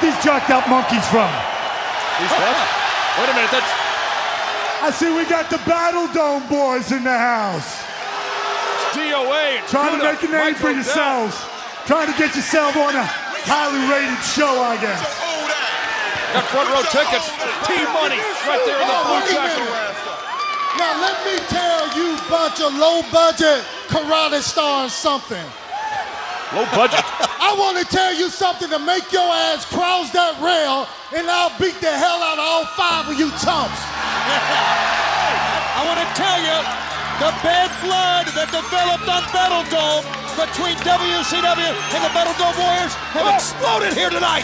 get these jacked up monkeys from? These what? Wait a minute, that's I see we got the Battle Dome boys in the house. DOA. Trying to make a name for yourselves. Trying to get yourself on a highly rated show, I guess. Got front row tickets. Team money right there in the blue jacket. Now let me tell you bunch of low budget karate stars something. Low budget. I want to tell you something to make your ass cross that rail and I'll beat the hell out of all five of you chumps. I want to tell you the bad blood that developed on Battle Dome between WCW and the Battle Dome Warriors have exploded here tonight.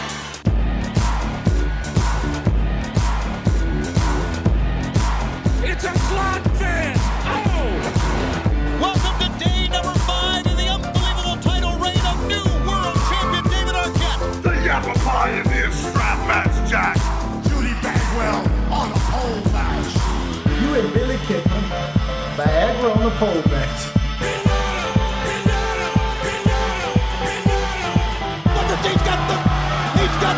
It's a match, Jack! Judy Bagwell on a pole match. You and Billy Kidman, Viagra on the pole match. Look at he's got the he's got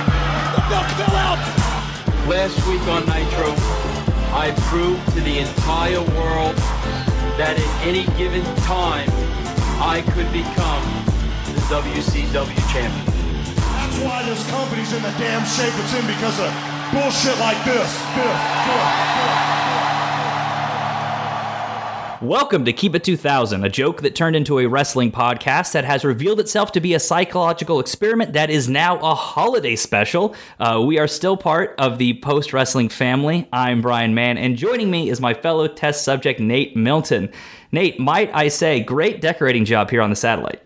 the belt fell out. Last week on Nitro, I proved to the entire world that at any given time, I could become the WCW champion. Why this company's in the damn shape it's in because of bullshit like this. This, this, this. Welcome to Keep It 2000, a joke that turned into a wrestling podcast that has revealed itself to be a psychological experiment that is now a holiday special. Uh, we are still part of the post wrestling family. I'm Brian Mann, and joining me is my fellow test subject, Nate Milton. Nate, might I say, great decorating job here on the satellite.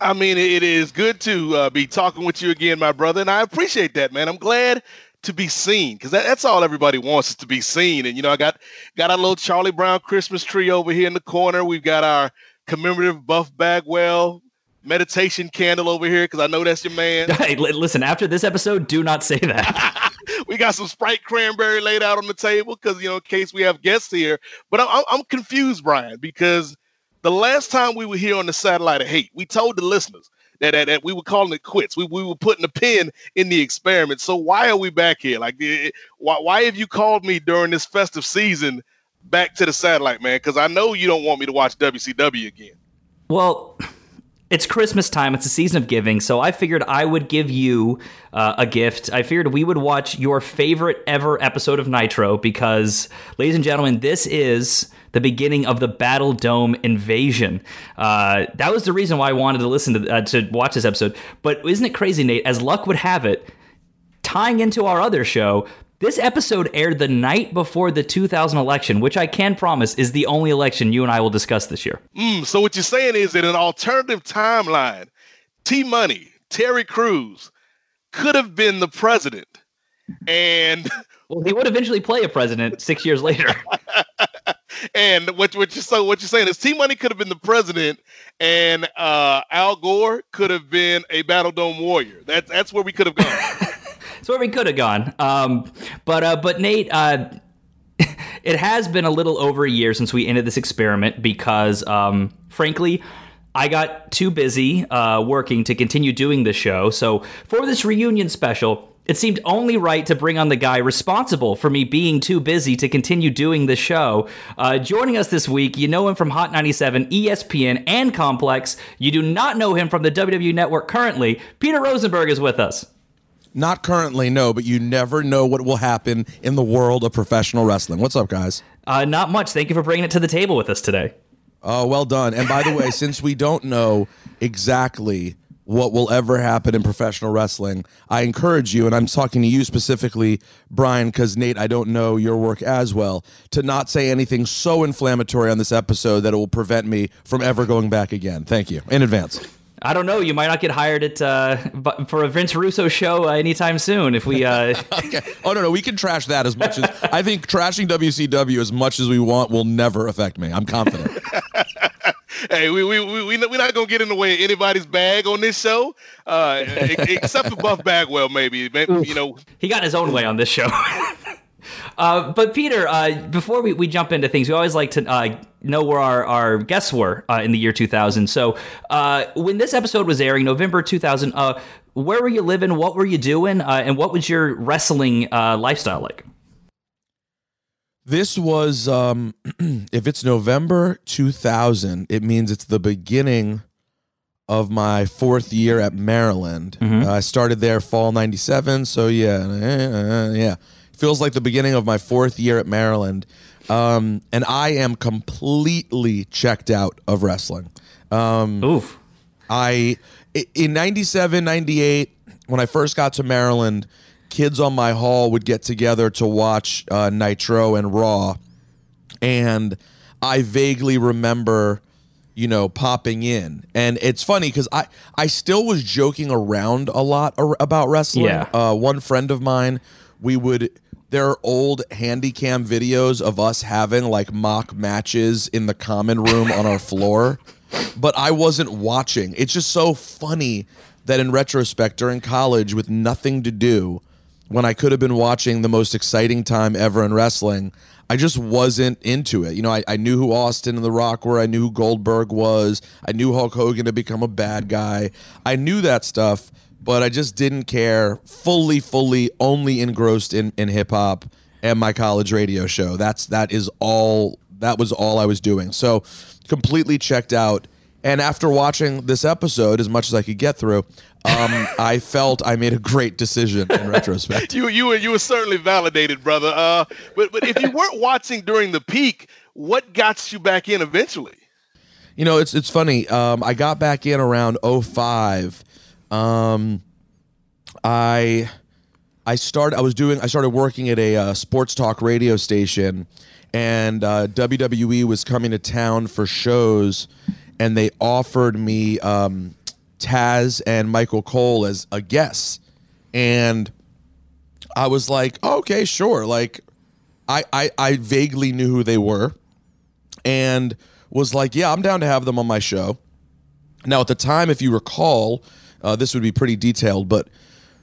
I mean, it is good to uh, be talking with you again, my brother, and I appreciate that, man. I'm glad to be seen because that, that's all everybody wants is to be seen. And you know, I got got our little Charlie Brown Christmas tree over here in the corner. We've got our commemorative Buff Bagwell meditation candle over here because I know that's your man. Hey, listen, after this episode, do not say that. we got some Sprite cranberry laid out on the table because you know, in case we have guests here. But I'm, I'm, I'm confused, Brian, because the last time we were here on the satellite of hate, we told the listeners that, that, that we were calling it quits. We, we were putting a pin in the experiment. So why are we back here? Like, eh, why, why have you called me during this festive season back to the satellite, man? Because I know you don't want me to watch WCW again. Well, it's Christmas time. It's a season of giving, so I figured I would give you uh, a gift. I figured we would watch your favorite ever episode of Nitro because, ladies and gentlemen, this is the beginning of the Battle Dome invasion. Uh, that was the reason why I wanted to listen to uh, to watch this episode. But isn't it crazy, Nate? As luck would have it, tying into our other show. This episode aired the night before the 2000 election, which I can promise is the only election you and I will discuss this year. Mm, so what you're saying is that an alternative timeline, T Money, Terry Crews could have been the president, and Well, he would eventually play a president six years later. and what what you so what you're saying is T Money could have been the president, and uh, Al Gore could have been a Battle Dome warrior. That's that's where we could have gone. That's where we could have gone. Um, but uh, but Nate, uh, it has been a little over a year since we ended this experiment because, um, frankly. I got too busy uh, working to continue doing the show. So, for this reunion special, it seemed only right to bring on the guy responsible for me being too busy to continue doing the show. Uh, joining us this week, you know him from Hot 97, ESPN, and Complex. You do not know him from the WWE Network currently. Peter Rosenberg is with us. Not currently, no, but you never know what will happen in the world of professional wrestling. What's up, guys? Uh, not much. Thank you for bringing it to the table with us today. Oh, well done. And by the way, since we don't know exactly what will ever happen in professional wrestling, I encourage you, and I'm talking to you specifically, Brian, because Nate, I don't know your work as well, to not say anything so inflammatory on this episode that it will prevent me from ever going back again. Thank you in advance. I don't know. You might not get hired at uh, for a Vince Russo show uh, anytime soon. If we, uh, okay. Oh no, no, we can trash that as much as I think trashing WCW as much as we want will never affect me. I'm confident. hey, we we we we we're not gonna get in the way of anybody's bag on this show, uh, except for Buff Bagwell, maybe. Maybe you know, he got his own way on this show. Uh, but Peter, uh, before we, we jump into things, we always like to uh, know where our, our guests were uh, in the year 2000. So uh, when this episode was airing, November 2000, uh, where were you living? What were you doing? Uh, and what was your wrestling uh, lifestyle like? This was, um, if it's November 2000, it means it's the beginning of my fourth year at Maryland. Mhm. Uh, I started there fall 97. So, yeah, yeah. Feels like the beginning of my fourth year at Maryland. Um, and I am completely checked out of wrestling. Um, Oof. I, in 97, 98, when I first got to Maryland, kids on my hall would get together to watch uh, Nitro and Raw and I vaguely remember, you know, popping in. And it's funny because I I still was joking around a lot ar- about wrestling. Yeah. Uh, one friend of mine, we would. There are old handy cam videos of us having like mock matches in the common room on our floor, but I wasn't watching. It's just so funny that in retrospect, during college with nothing to do, when I could have been watching the most exciting time ever in wrestling, I just wasn't into it. You know, I, I knew who Austin and The Rock were. I knew who Goldberg was. I knew Hulk Hogan had become a bad guy. I knew that stuff, but I just didn't care. Fully, fully, only engrossed in, in hip hop and my college radio show. That's that is all. That was all I was doing. So completely checked out. And after watching this episode, as much as I could get through, um, I felt I made a great decision in retrospect. You you were you were certainly validated, brother. Uh, but but if you weren't watching during the peak, what got you back in eventually? You know, it's it's funny. Um, I got back in around 05. Um, I I started. I was doing. I started working at a uh, sports talk radio station, and uh, WWE was coming to town for shows, and they offered me um, Taz and Michael Cole as a guest, and I was like, okay, sure. Like, I I, I vaguely knew who they were and was like, "Yeah, I'm down to have them on my show." Now, at the time, if you recall, uh, this would be pretty detailed, but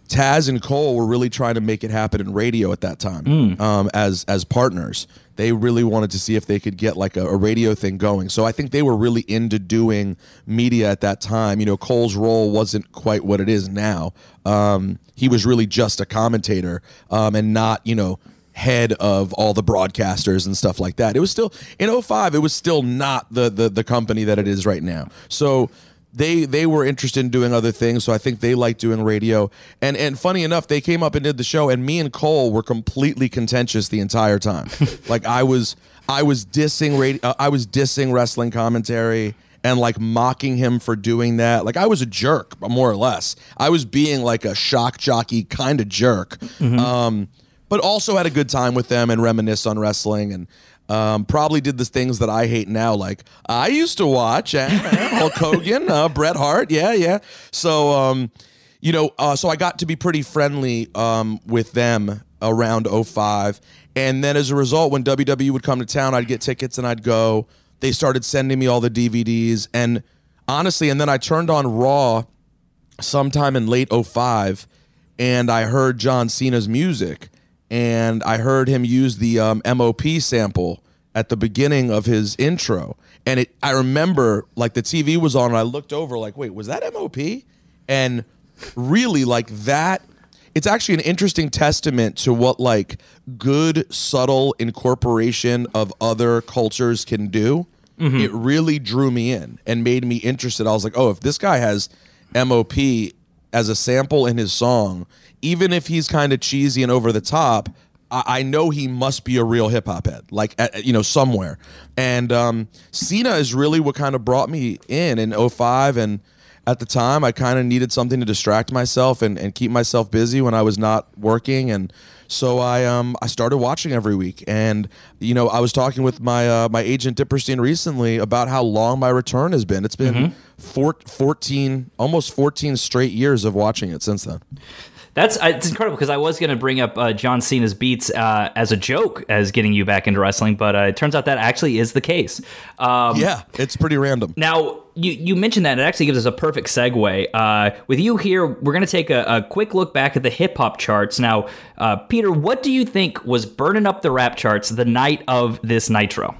Taz and Cole were really trying to make it happen in radio at that time um, as as partners. They really wanted to see if they could get like a, a radio thing going. So I think they were really into doing media at that time. You know, Cole's role wasn't quite what it is now. Um, he was really just a commentator um, and not, you know, head of all the broadcasters and stuff like that. It was still in 05, it was still not the the the company that it is right now. So they they were interested in doing other things, so I think they liked doing radio. And and funny enough, they came up and did the show, and me and Cole were completely contentious the entire time. like I was I was dissing radio, uh, I was dissing wrestling commentary and like mocking him for doing that. Like I was a jerk, more or less. I was being like a shock jockey kind of jerk. Um, but also had a good time with them and reminisce on wrestling and um, probably did the things that I hate now. Like I used to watch uh, Hulk Hogan, uh, Bret Hart. Yeah, yeah. So, um, you know, uh, so I got to be pretty friendly um, with them around 05. And then as a result, when WWE would come to town, I'd get tickets and I'd go. They started sending me all the DVDs. And honestly, and then I turned on Raw sometime in late 05 and I heard John Cena's music and I heard him use the um, MOP sample at the beginning of his intro. And it I remember like the TV was on and I looked over like wait was that MOP and really like that it's actually an interesting testament to what like good subtle incorporation of other cultures can do. Mm-hmm. It really drew me in and made me interested. I was like oh if this guy has mop as a sample in his song even if he's kind of cheesy and over the top I, know he must be a real hip hop head, like at, you know somewhere. And um, Cena is really what kind of brought me in in 05 and at the time I kind of needed something to distract myself and, and keep myself busy when I was not working and so I um I started watching every week and you know I was talking with my uh, my agent Dipperstein recently about how long my return has been. It's been four, 14 almost 14 straight years of watching it since then. That's uh, it's incredible because I was going to bring up uh, John Cena's beats uh, as a joke as getting you back into wrestling, but uh, it turns out that actually is the case. Um, yeah, it's pretty random. Now you you mentioned that it actually gives us a perfect segue. Uh, with you here, we're going to take a, a quick look back at the hip hop charts. Now, uh, Peter, what do you think was burning up the rap charts the night of this Nitro?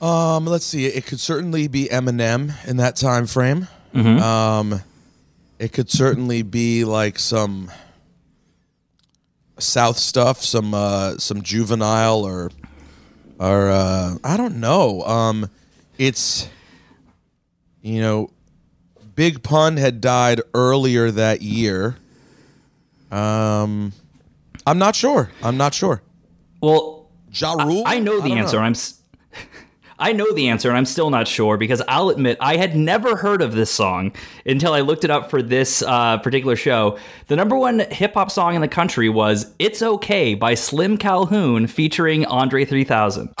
Um, let's see. It could certainly be Eminem in that time frame. Mhm. Um, It could certainly be like some South stuff, some uh, some juvenile or or uh, I don't know. Um, it's you know, Big Pun had died earlier that year. Um, I'm not sure. I'm not sure. Well, Ja Rule? I, I know the answer. know. I'm. s- I know the answer, and I'm still not sure because I'll admit I had never heard of this song until I looked it up for this uh, particular show. The number one hip hop song in the country was "It's Okay" by Slim Calhoun featuring Andre 3000.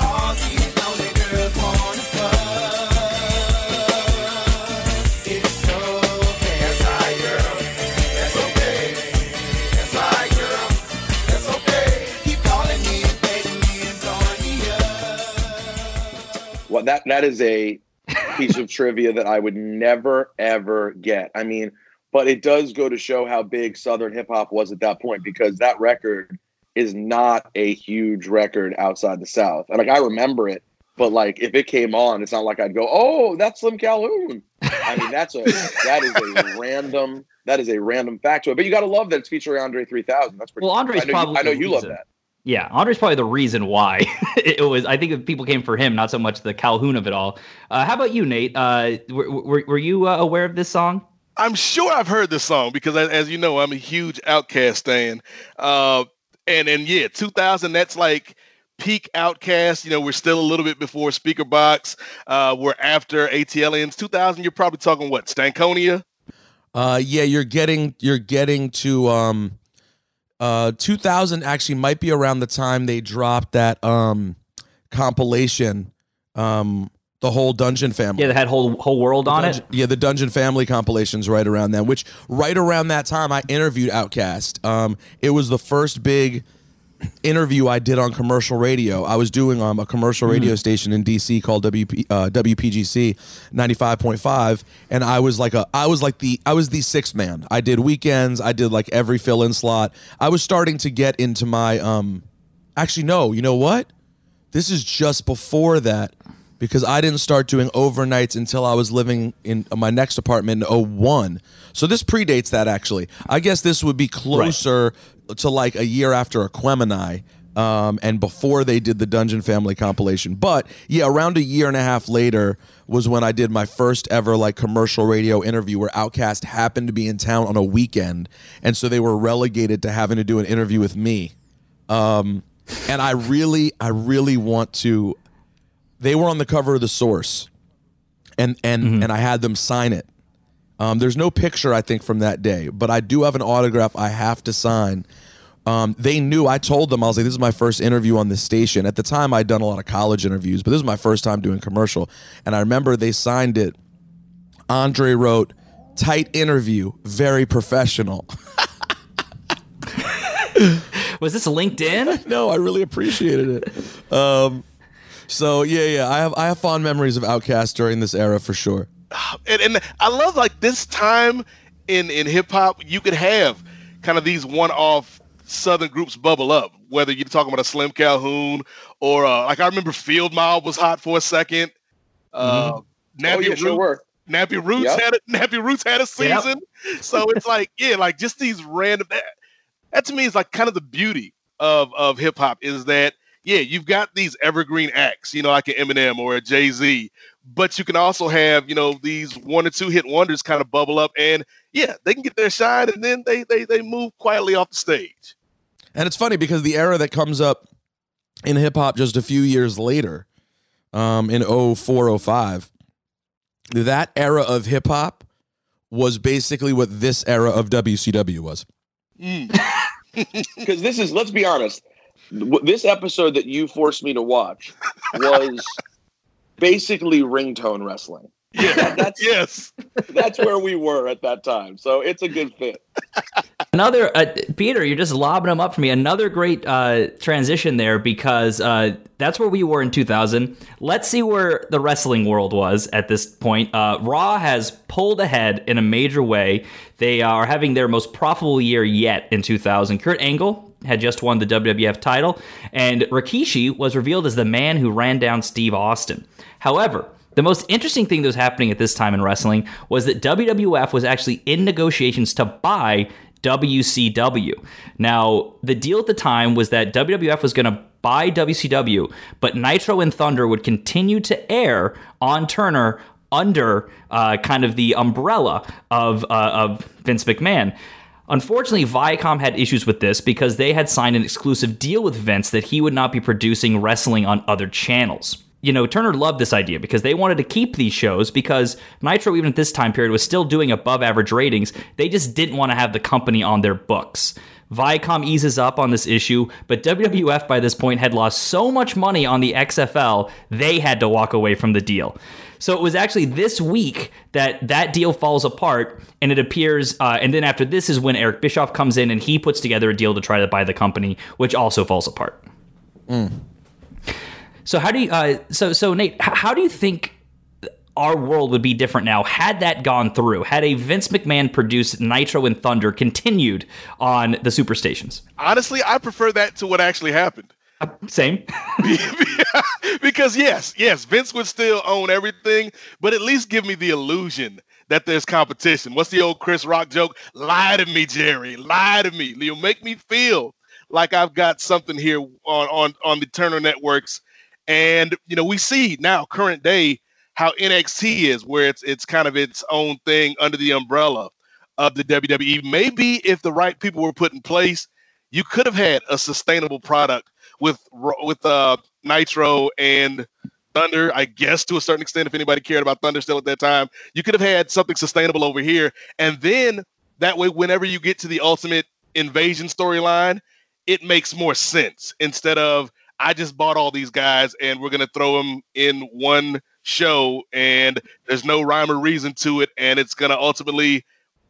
That that is a piece of trivia that I would never ever get. I mean, but it does go to show how big Southern hip hop was at that point because that record is not a huge record outside the South. And like I remember it, but like if it came on, it's not like I'd go, "Oh, that's Slim Calhoun." I mean, that's a that is a random that is a random factoid. But you got to love that it's featuring Andre 3000. That's pretty. Well, Andre's I know probably you, I know you love reason. that. Yeah, Andre's probably the reason why it was. I think people came for him, not so much the Calhoun of it all. Uh, how about you, Nate? Uh, were, were, were you uh, aware of this song? I'm sure I've heard this song because, as, as you know, I'm a huge Outkast fan. Uh, and and yeah, 2000. That's like peak Outkast. You know, we're still a little bit before Speakerboxxx. Uh, we're after ATLiens. 2000. You're probably talking what Stankonia. Uh, yeah, you're getting you're getting to um, uh, 2000 actually might be around the time they dropped that um compilation, um, the whole Dungeon Family. Yeah, that had whole whole world on Dungeon- it. Yeah, the Dungeon Family compilations right around then. Which right around that time, I interviewed Outkast. Um, it was the first big interview I did on commercial radio. I was doing um, a commercial radio station in DC called WP, uh, WPGC 95.5 and I was like a I was like the I was the sixth man. I did weekends, I did like every fill-in slot. I was starting to get into my um actually no, you know what? This is just before that because I didn't start doing overnights until I was living in my next apartment in 01. So this predates that actually. I guess this would be closer to like a year after Aquemini. Um, and before they did the Dungeon Family compilation. But yeah, around a year and a half later was when I did my first ever like commercial radio interview where Outkast happened to be in town on a weekend. And so they were relegated to having to do an interview with me. Um, and I really, I really want to. They were on the cover of the Source, and and and I had them sign it. Um, there's no picture I think from that day, but I do have an autograph I have to sign. Um, they knew. I told them I was like, "This is my first interview on this station." At the time, I'd done a lot of college interviews, but this is my first time doing commercial. And I remember they signed it. Andre wrote, "Tight interview, very professional." Was this LinkedIn? no, I really appreciated it. Um, so yeah, yeah, I have I have fond memories of Outkast during this era for sure. and, and I love like this time in in hip hop, you could have kind of these one off southern groups bubble up. Whether you're talking about a Slim Calhoun or uh, like I remember Field Mob was hot for a second. Uh, Oh, Nappy yeah, sure Roots, were. Nappy Roots Yep. had a, Nappy Roots had a Yep. season. So it's like yeah, like just these random. That, that to me is like kind of the beauty of of hip hop is that yeah, you've got these evergreen acts, you know, like an Eminem or a Jay Z, but you can also have you know these one or two hit wonders kind of bubble up, and yeah, they can get their shine, and then they they they move quietly off the stage. And it's funny because the era that comes up in hip hop just a few years later, um, in 04, 05, that era of hip hop was basically what this era of WCW was. because this is let's be honest w- this episode that you forced me to watch was basically ringtone wrestling Yeah, that's yes. that's where we were at that time so it's a good fit Another uh, Peter, you're just lobbing them up for me. Another great uh, transition there because uh, that's where we were in 2000. Let's see where the wrestling world was at this point. Uh, Raw has pulled ahead in a major way. They are having their most profitable year yet in 2000. Kurt Angle had just won the WWF title, and Rikishi was revealed as the man who ran down Steve Austin. However, The most interesting thing that was happening at this time in wrestling was that WWF was actually in negotiations to buy WCW. Now, the deal at the time was that WWF was going to buy WCW, but Nitro and Thunder would continue to air on Turner under uh, kind of the umbrella of, uh, of Vince McMahon. Unfortunately, Viacom had issues with this because they had signed an exclusive deal with Vince that he would not be producing wrestling on other channels. You know, Turner loved this idea because they wanted to keep these shows because Nitro, even at this time period, was still doing above average ratings. They just didn't want to have the company on their books. Viacom eases up on this issue, but WWF by this point had lost so much money on the XFL, they had to walk away from the deal. So it was actually this week that that deal falls apart, and it appears. Uh, and then after this is when Eric Bischoff comes in and he puts together a deal to try to buy the company, which also falls apart. So how do you? Uh, so so Nate, how do you think? Our world would be different now had that gone through. Had a Vince McMahon produced Nitro and Thunder continued on the superstations. Honestly, I prefer that to what actually happened. Same. because yes, yes, Vince would still own everything, but at least give me the illusion that there's competition. What's the old Chris Rock joke? Lie to me, Jerry. Lie to me. You'll make me feel like I've got something here on on on the Turner networks. And you know, we see now, current day, how NXT is, where it's it's kind of its own thing under the umbrella of the WWE. Maybe if the right people were put in place, you could have had a sustainable product with with uh, Nitro and Thunder. I guess to a certain extent, if anybody cared about Thunder still at that time, you could have had something sustainable over here, and then that way, whenever you get to the Ultimate Invasion storyline, it makes more sense instead of I just bought all these guys and we're gonna throw them in one show and there's no rhyme or reason to it and it's gonna ultimately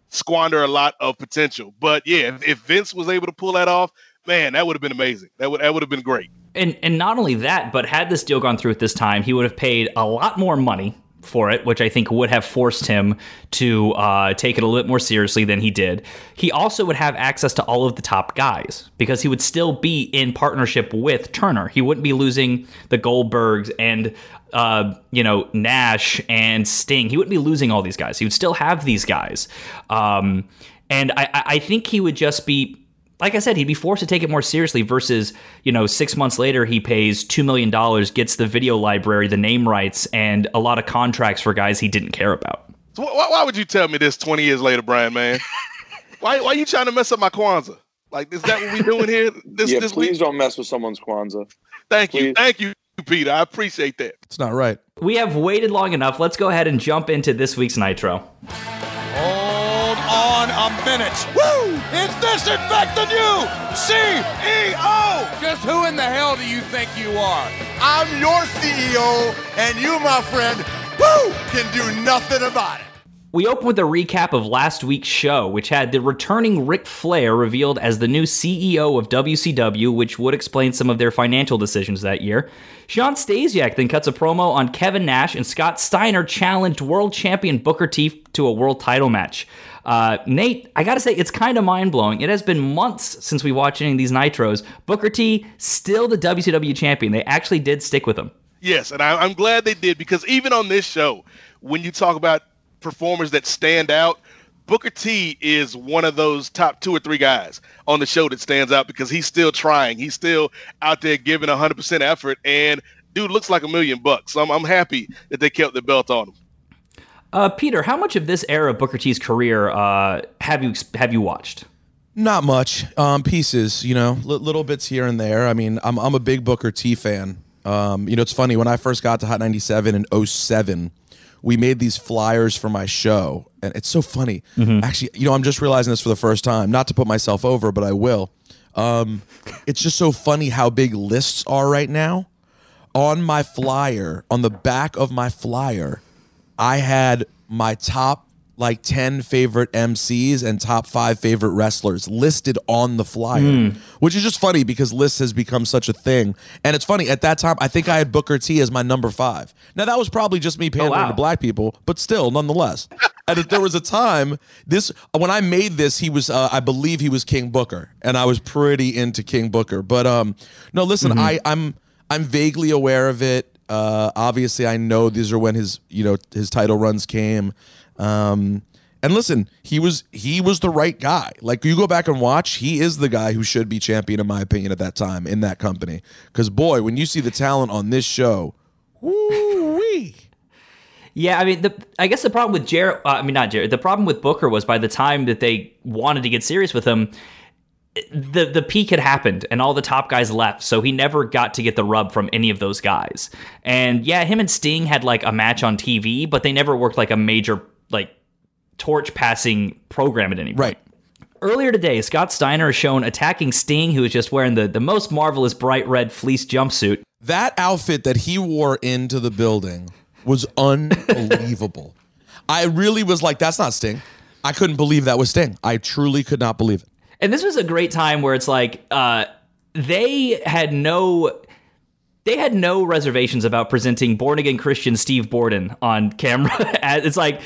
squander a lot of potential. But yeah, if, if Vince was able to pull that off, man, that would have been amazing. That would that would have been great. And and not only that, but had this deal gone through at this time, he would have paid a lot more money for it, which I think would have forced him to uh, take it a little bit more seriously than he did. He also would have access to all of the top guys because he would still be in partnership with Turner. He wouldn't be losing the Goldbergs and uh, you know Nash and Sting. He wouldn't be losing all these guys. He would still have these guys, um, and I, I I think he would just be like I said, he'd be forced to take it more seriously versus, you know, six months later, he pays $2 million, gets the video library, the name rights, and a lot of contracts for guys he didn't care about. So why, why would you tell me this 20 years later, Brian, man? why why you trying to mess up my Kwanzaa? Like, is that what we doing here this yeah, this please week? don't mess with someone's Kwanzaa. Thank you. Thank you, Peter. I appreciate that. It's not right. We have waited long enough. Let's go ahead and jump into this week's Nitro. Hold on a minute. Woo! Is this in fact the new CEO? Just who in the hell do you think you are? I'm your CEO, and you, my friend, woo, can do nothing about it. We open with a recap of last week's show, which had the returning Ric Flair revealed as the new CEO of WCW, which would explain some of their financial decisions that year. Shawn Stasiak then cuts a promo on Kevin Nash, and Scott Steiner challenged world champion Booker T to a world title match. Uh, Nate, I gotta say, it's kind of mind blowing. It has been months since we watched any of these Nitros. Booker T, still the WCW champion. They actually did stick with him. Yes, and I, I'm glad they did because even on this show, when you talk about performers that stand out, Booker T is one of those top two or three guys on the show that stands out because he's still trying. He's still out there giving 100% effort, and dude looks like a million bucks. So I'm, I'm happy that they kept the belt on him. Uh, Peter, how much of this era of Booker T's career uh, have you have you watched? Not much. Um, pieces, you know, li- little bits here and there. I mean, I'm I'm a big Booker T fan. Um, you know, it's funny when I first got to Hot 97 in 07, we made these flyers for my show, and it's so funny. Actually, you know, I'm just realizing this for the first time. Not to put myself over, but I will. Um, it's just so funny how big lists are right now. On my flyer, on the back of my flyer, I had my top like 10 favorite MCs and top five favorite wrestlers listed on the flyer, which is just funny because lists has become such a thing. And it's funny, at that time, I think I had Booker T as my number five. Now, that was probably just me pandering wow. to black people, but still, nonetheless. and there was a time, this when I made this, he was, uh, I believe he was King Booker, and I was pretty into King Booker. But um, no, listen, I, I'm I'm vaguely aware of it. Uh, obviously, I know these are when his you know his title runs came. Um, and listen, he was he was the right guy. Like you go back and watch, he is the guy who should be champion, in my opinion, at that time in that company. Because boy, when you see the talent on this show, woo-wee. Yeah, I mean, the, I guess the problem with Jared, uh, I mean, not Jared, the problem with Booker was by the time that they wanted to get serious with him, the the peak had happened and all the top guys left, so he never got to get the rub from any of those guys. And yeah, him and Sting had like a match on TV, but they never worked like a major like torch passing program at any point. Right. Earlier today, Scott Steiner is shown attacking Sting, who was just wearing the, the most marvelous bright red fleece jumpsuit. That outfit that he wore into the building was unbelievable. I really was like, that's not Sting. I couldn't believe that was Sting. I truly could not believe it. And this was a great time where it's like uh, they had no they had no reservations about presenting born again Christian Steve Borden on camera. it's like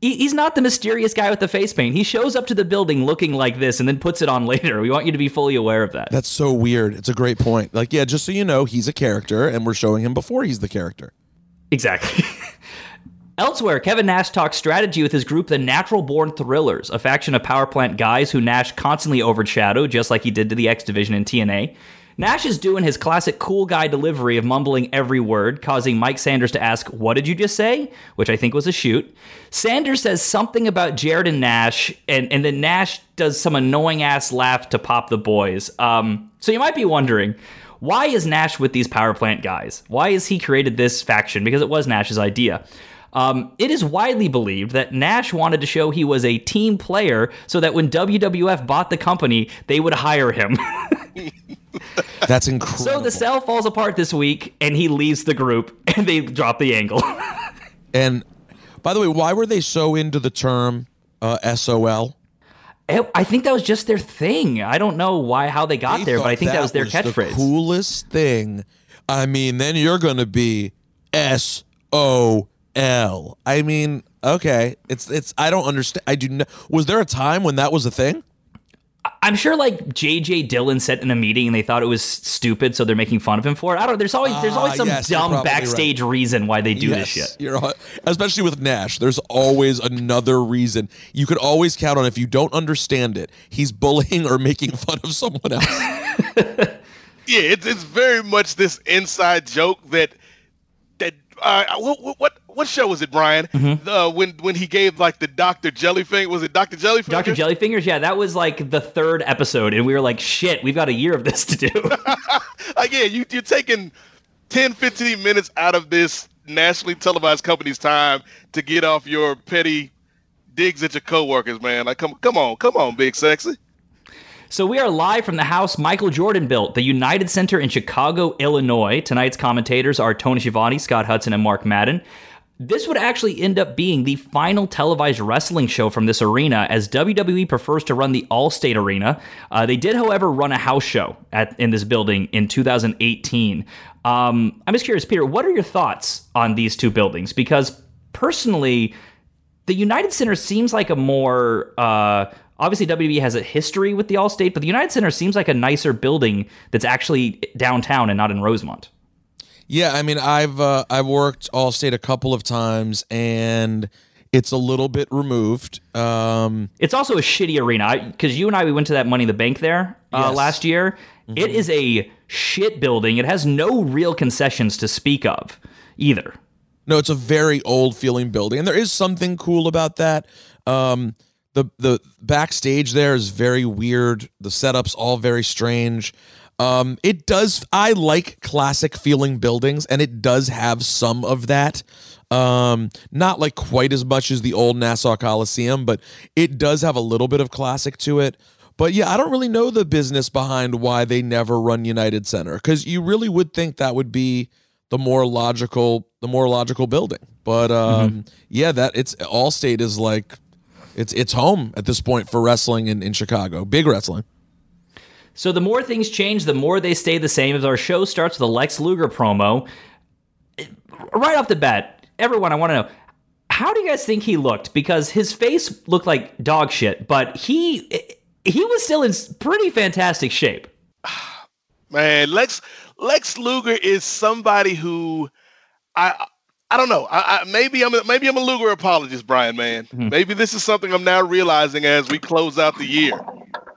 he's not the mysterious guy with the face paint. He shows up to the building looking like this and then puts it on later. We want you to be fully aware of that. That's so weird. It's a great point. Like, yeah, just so you know, he's a character and we're showing him before he's the character. Exactly. Elsewhere, Kevin Nash talks strategy with his group, the Natural Born Thrillers, a faction of power plant guys who Nash constantly overshadowed, just like he did to the X Division in TNA. Nash is doing his classic cool guy delivery of mumbling every word, causing Mike Sanders to ask, What did you just say? Which I think was a shoot. Sanders says something about Jared and Nash, and, and then Nash does some annoying ass laugh to pop the boys. Um, so you might be wondering, why is Nash with these power plant guys? Why has he created this faction? Because it was Nash's idea. Um, it is widely believed that Nash wanted to show he was a team player so that when WWF bought the company, they would hire him. That's incredible. So the cell falls apart this week, and he leaves the group, and they drop the angle. and by the way, why were they so into the term uh, SOL? I think that was just their thing. I don't know why how they got They there, but I think that, was their The catchphrase. coolest thing. I mean, then you're going to be S O L. I mean, okay, it's it's. I don't understand. I do. not Was there a time when that was a thing? I'm sure like JJ Dillon said in a meeting and they thought it was stupid, so they're making fun of him for it. I don't know. There's always there's always Ah, some yes, dumb probably backstage reason why they do this shit. You're, a- especially with Nash. There's always another reason. You could always count on if you don't understand it, he's bullying or making fun of someone else. Yeah, it's it's very much this inside joke that that uh, what what what show was it, Brian? Mm-hmm. The when when he gave like the Doctor Jellyfinger was it Doctor Jellyfinger? Dr. Jellyfingers, yeah, that was like the third episode, and we were like, shit, we've got a year of this to do. like yeah, you you're taking 10, 15 minutes out of this nationally televised company's time to get off your petty digs at your coworkers, man. Like come come on, come on, big sexy. So we are live from the house Michael Jordan built, the United Center in Chicago, Illinois. Tonight's commentators are Tony Schiavone, Scott Hudson, and Mark Madden. This would actually end up being the final televised wrestling show from this arena, as WWE prefers to run the Allstate Arena. Uh, they did, however, run a house show at in this building in 2018. Um, I'm just curious, Peter, what are your thoughts on these two buildings? Because personally, the United Center seems like a more uh, obviously WWE has a history with the Allstate, but the United Center seems like a nicer building that's actually downtown and not in Rosemont. Yeah, I mean, I've uh, I've worked Allstate a couple of times, and it's a little bit removed. Um, It's also a shitty arena because you and I we went to that Money in the Bank there uh, Yes. last year. It is a shit building. It has no real concessions to speak of either. no, it's a very old feeling building, and there is something cool about that. Um, the the backstage there is very weird. The setup's all very strange. Um, it does. I like classic feeling buildings, and it does have some of that. Um, not like quite as much as the old Nassau Coliseum, but it does have a little bit of classic to it. But yeah, I don't really know the business behind why they never run United Center because you really would think that would be the more logical, the more logical building. But um, yeah, that it's Allstate is like it's it's home at this point for wrestling in, in Chicago, big wrestling. So the more things change, the more they stay the same. As our show starts with a Lex Luger promo, right off the bat, everyone, I want to know how do you guys think he looked? Because his face looked like dog shit, but he he was still in pretty fantastic shape. Man, Lex Lex Luger is somebody who I I don't know. I, I maybe I'm a, maybe I'm a Luger apologist, Brian. Man, Mhm. maybe this is something I'm now realizing as we close out the year,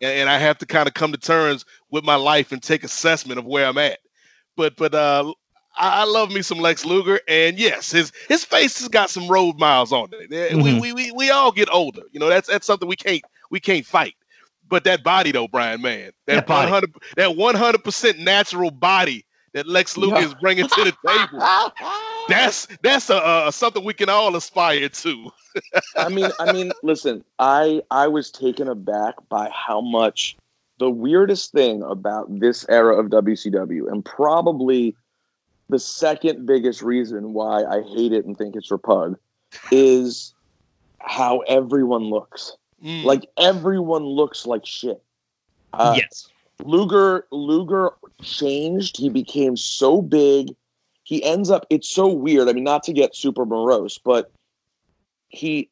and, I have to kind of come to terms with my life and take assessment of where I'm at. But but uh, I, I love me some Lex Luger, and yes, his his face has got some road miles on it. Eh, We, Mhm. we we we all get older. You know, that's that's something we can't we can't fight. But that body though, Brian, man, that That 100 that 100 percent natural body that Lex Luger is bringing to the table. That's that's a, uh something we can all aspire to. I mean, I mean, listen, I I was taken aback by how much the weirdest thing about this era of WCW, and probably the second biggest reason why I hate it and think it's repug, is how everyone looks. Mm. Like everyone looks like shit. Uh, yes. Luger Luger changed. He became so big. He ends up. It's so weird. I mean, not to get super morose, but he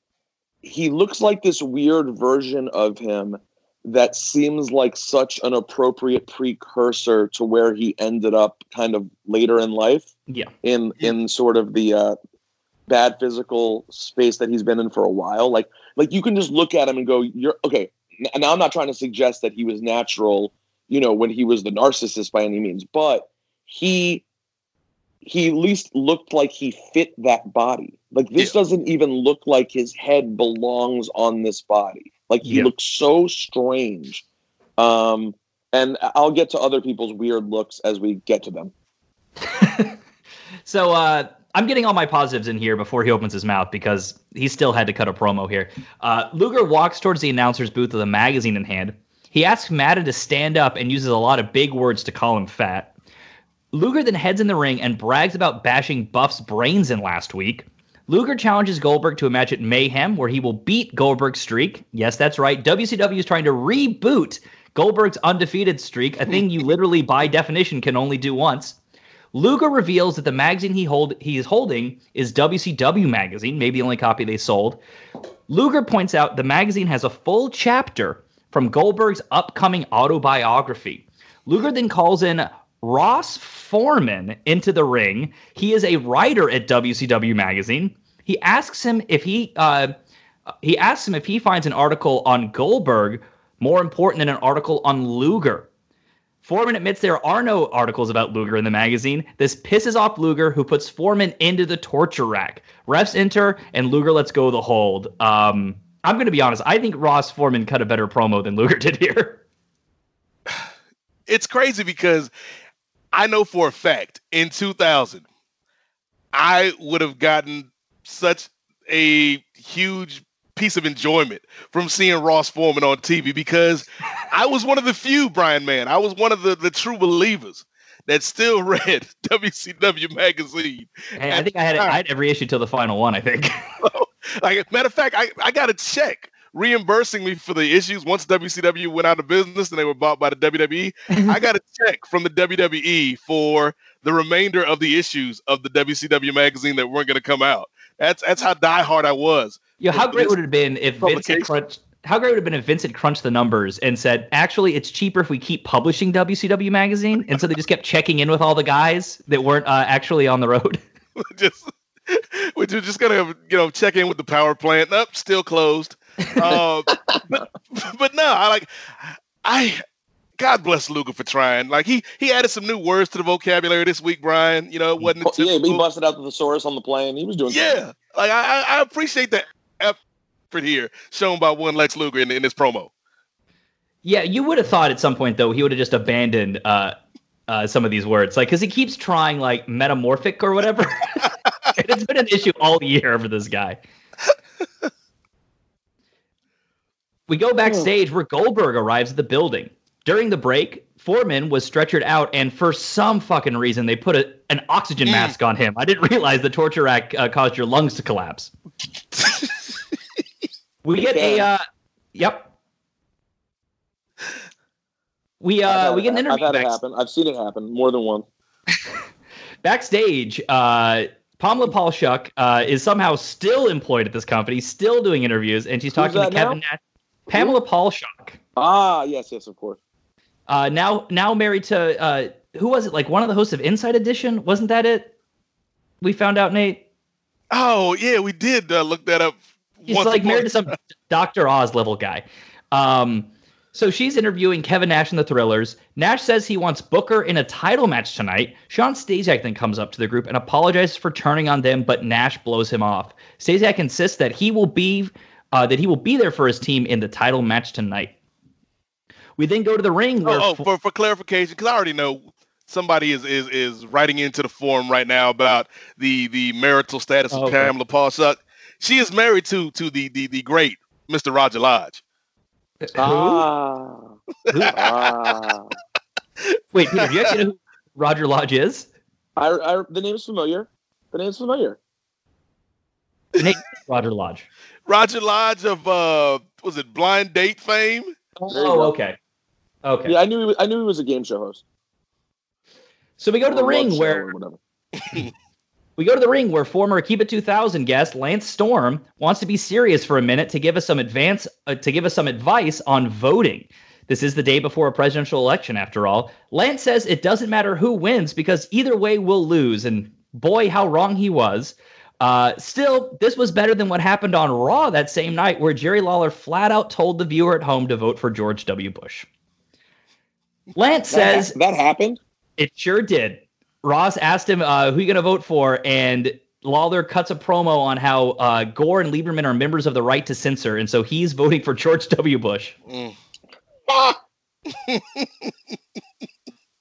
he looks like this weird version of him that seems like such an appropriate precursor to where he ended up kind of later in life Yeah. in in sort of the uh, bad physical space that he's been in for a while. Like like you can just look at him and go, "You're okay." Now I'm not trying to suggest that he was natural, you know, when he was the narcissist by any means, but he he at least looked like he fit that body. Like this doesn't even look like his head belongs on this body. Like he Yeah. looks so strange. Um, and I'll get to other people's weird looks as we get to them. So uh, I'm getting all my positives in here before he opens his mouth because he still had to cut a promo here. Uh, Luger walks towards the announcer's booth with a magazine in hand. He asks Madden to stand up and uses a lot of big words to call him fat. Luger then heads in the ring and brags about bashing Buff's brains in last week. Luger challenges Goldberg to a match at Mayhem where he will beat Goldberg's streak. Yes, that's right. WCW is trying to reboot Goldberg's undefeated streak, a thing you literally, by definition, can only do once. Luger reveals that the magazine he hold he is holding is WCW magazine, maybe the only copy they sold. Luger points out the magazine has a full chapter from Goldberg's upcoming autobiography. Luger then calls in Ross Forman into the ring. He is a writer at WCW magazine. He asks him if he uh, he asks him if he finds an article on Goldberg more important than an article on Luger. Forman admits there are no articles about Luger in the magazine. This pisses off Luger, who puts Forman into the torture rack. Refs enter, and Luger lets go the hold. Um, I'm going to be honest. I think Ross Forman cut a better promo than Luger did here. It's crazy because I know for a fact in 2000 I would have gotten such a huge piece of enjoyment from seeing Ross Forman on TV because I was one of the few, Brian Man. I was one of the, the true believers that still read WCW magazine. Hey, I think I had, I had every issue till the final one. I think. like matter of fact, I, I got a check reimbursing me for the issues once WCW went out of business and they were bought by the WWE. I got a check from the WWE for the remainder of the issues of the WCW magazine that weren't going to come out. That's that's how diehard I was. Yeah, how great would it have been if Vince had crunched? How great would it have been if Vince had crunched the numbers and said, "Actually, it's cheaper if we keep publishing WCW magazine," and so they just kept checking in with all the guys that weren't uh, actually on the road. just we're just gonna you know check in with the power plant. Nope, still closed. Uh, but but no, I like I. God bless Luger for trying. Like he he added some new words to the vocabulary this week, Brian. You know, it wasn't the Yeah, he busted out the thesaurus on the plane. He was doing Yeah, like I, I I appreciate the effort here shown by one Lex Luger in, in this promo. Yeah, you would have thought at some point though he would have just abandoned uh, uh, some of these words, like because he keeps trying like metamorphic or whatever. It's been an issue all year for this guy. We go backstage where Goldberg arrives at the building. During the break, Forman was stretchered out, and for some fucking reason, they put a, an oxygen mask on him. I didn't realize the torture rack uh, caused your lungs to collapse. we get a, uh, yep. We uh, we get an I've interview had it happen. I've seen it happen more than once. backstage. Uh, Pamela Paulshock uh, is somehow still employed at this company, still doing interviews, and she's talking to Kevin now? Nash. Pamela Paulshock. Ah, yes, yes, of course. Uh, now now married to uh, who was it? Like one of the hosts of Inside Edition? Wasn't that it? We found out, Nate. Oh yeah, we did uh, look that up. He's like upon- married to some Dr. Oz level guy. Um, so she's interviewing Kevin Nash and the Thrillers. Nash says he wants Booker in a title match tonight. Shawn Stasiak then comes up to the group and apologizes for turning on them, but Nash blows him off. Stasiak insists that he will be uh, that he will be there for his team in the title match tonight. We then go to the ring where Oh, oh, for for clarification, because I already know somebody is is is writing into the forum right now about the the marital status of Okay. Pamela Paulshock. She is married to to the the the great Mr. Roger Lodge. Ah. ah. Wait, Peter, do you actually know who Roger Lodge is? I, I, the name's familiar. The name's familiar. Nate Roger Lodge. Roger Lodge of uh was it Blind Date fame? Oh, okay. Okay. Yeah, I knew. He was, I knew he was a game show host. So we go to the Or ring where whatever. We go to the ring where former Keep It 2000 guest Lance Storm wants to be serious for a minute to give us some advance uh, to give us some advice on voting. This is the day before a presidential election after all. Lance says it doesn't matter who wins because either way we'll lose and boy how wrong he was. Uh, still, this was better than what happened on Raw that same night where Jerry Lawler flat out told the viewer at home to vote for George W. Bush. Lance That, says that happened. it sure did. Ross asked him, uh, "Who you gonna vote for?" And Lawler cuts a promo on how uh, Gore and Lieberman are members of the right to censor, and so he's voting for George W. Bush. Mm.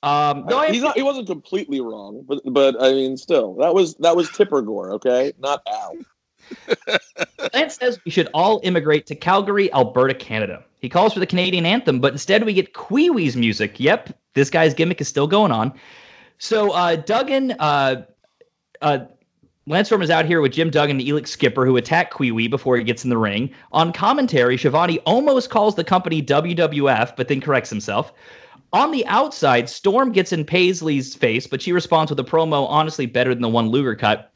Um, no, I- He's not. He wasn't completely wrong, but but I mean, still, that was that was Tipper Gore, okay, not Al. Lance says we should all immigrate to Calgary, Alberta, Canada. He calls for the Canadian anthem, but instead we get Kwee Wee's music. Yep, this guy's gimmick is still going on. So uh, Duggan, uh, uh, Lance Storm is out here with Jim Duggan and Elix Skipper, who attack Kwee Wee before he gets in the ring. On commentary, Schiavone almost calls the company WWF, but then corrects himself. On the outside, Storm gets in Paisley's face, but she responds with a promo honestly better than the one Luger cut.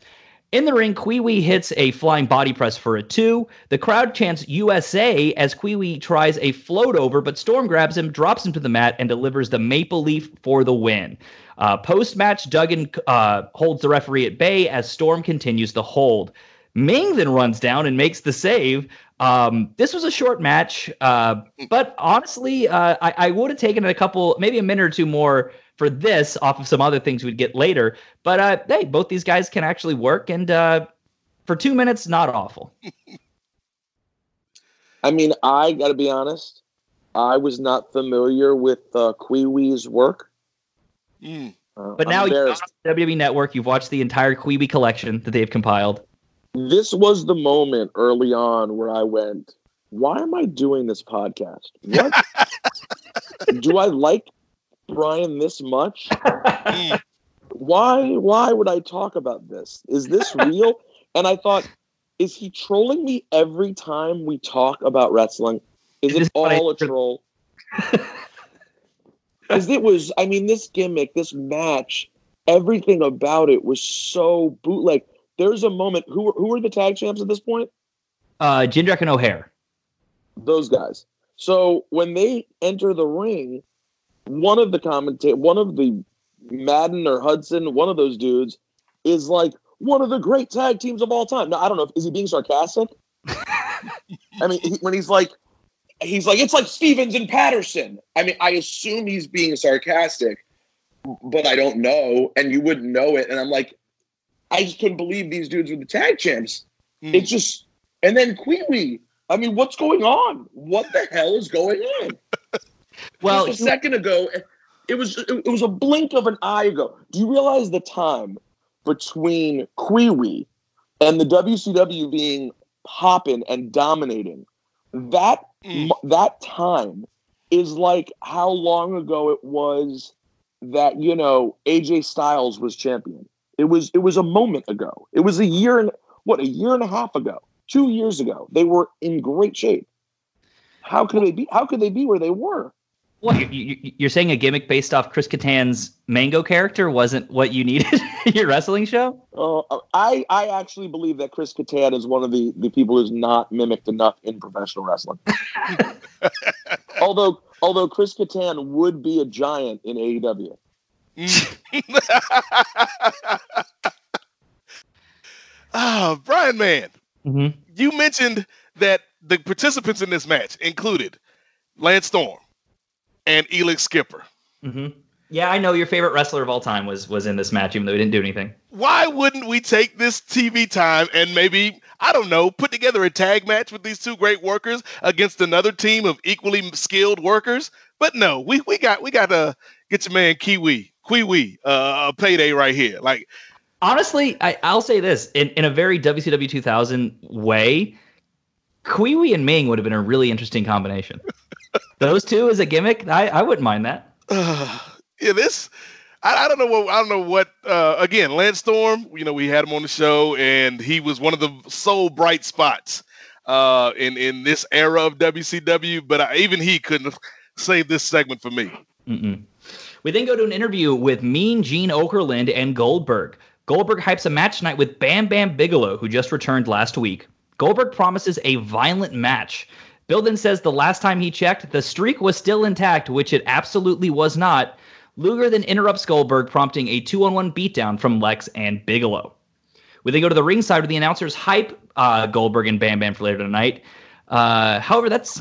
In the ring, Kwee Wee hits a flying body press for a two. The crowd chants USA as Kwee Wee tries a float over, but Storm grabs him, drops him to the mat, and delivers the maple leaf for the win. Uh, Post match, Duggan uh, holds the referee at bay as Storm continues to hold. Ming then runs down and makes the save. Um, this was a short match, uh, but honestly, uh, I, I would have taken a couple, maybe a minute or two more for this off of some other things we'd get later. But uh, hey, both these guys can actually work, and uh, for two minutes, not awful. I mean, I got to be honest. I was not familiar with uh, Kwee Wee's work. Mm. Uh, But I'm now you've embarrassed. got WWE Network, you've watched the entire Kwee Wee collection that they've compiled. This was the moment early on where I went, "Why am I doing this podcast? What do I like Brian this much? Why? Why would I talk about this? Is this real?" and I thought, "Is he trolling me every time we talk about wrestling? Is it, it is what all a troll?" Because it was, I mean, this gimmick, this match, everything about it was so bootleg. There's a moment. Who were, who were the tag champs at this point? Uh, Jindrak and O'Haire. Those guys. So when they enter the ring, one of the commentate, one of the Madden or Hudson, one of those dudes, is like one of the great tag teams of all time. Now I don't know. if Is he being sarcastic? I mean, he, when he's like, he's like, it's like Stevens and Patterson. I mean, I assume he's being sarcastic, but I don't know, and you wouldn't know it. And I'm like, I just couldn't believe these dudes were the tag champs. Mm. It's just, and then Kwee Wee. I mean, what's going on? What the hell is going on? Well, just a second ago, it was it, it was a blink of an eye ago. Do you realize the time between Kwee Wee and the WCW being popping and dominating? That Mm. that time is like how long ago it was that you know AJ Styles was champion. It was it was a moment ago. It was a year and what a year and a half ago, two years ago. They were in great shape. How could they be? How could they be where they were? What you- you, you're saying a gimmick based off Chris Kattan's Mango character wasn't what you needed in your wrestling show? Uh, I I actually believe that Chris Kattan is one of the, the people who's not mimicked enough in professional wrestling. although although Chris Kattan would be a giant in AEW. Mm. Ah, Brian Man, Mm-hmm. you mentioned that the participants in this match included Lance Storm and Elix Skipper. hmm Yeah, I know your favorite wrestler of all time was was in this match, even though he didn't do anything. Why wouldn't we take this TV time and maybe, I don't know, put together a tag match with these two great workers against another team of equally skilled workers? But no, we we got we got to get your man Kwee Wee, Kwee Wee, uh, a payday right here. Like Honestly, I, I'll say this in, in a very WCW 2000 way, Kwee Wee and Ming would have been a really interesting combination. Those two as a gimmick, I, I wouldn't mind that. yeah, this I, I don't know what I don't know what uh again, Lance Storm, you know, we had him on the show and he was one of the sole bright spots uh in in this era of WCW, but I, even he couldn't save this segment for me. Mm-mm. We then go to an interview with Mean Gene Okerlund and Goldberg. Goldberg hypes a match tonight with Bam Bam Bigelow, who just returned last week. Goldberg promises a violent match. Bill then says the last time he checked, the streak was still intact, which it absolutely was not. Luger then interrupts Goldberg, prompting a two on one beatdown from Lex and Bigelow. We then go to the ringside where the announcers hype uh, Goldberg and Bam Bam for later tonight. Uh, however, that's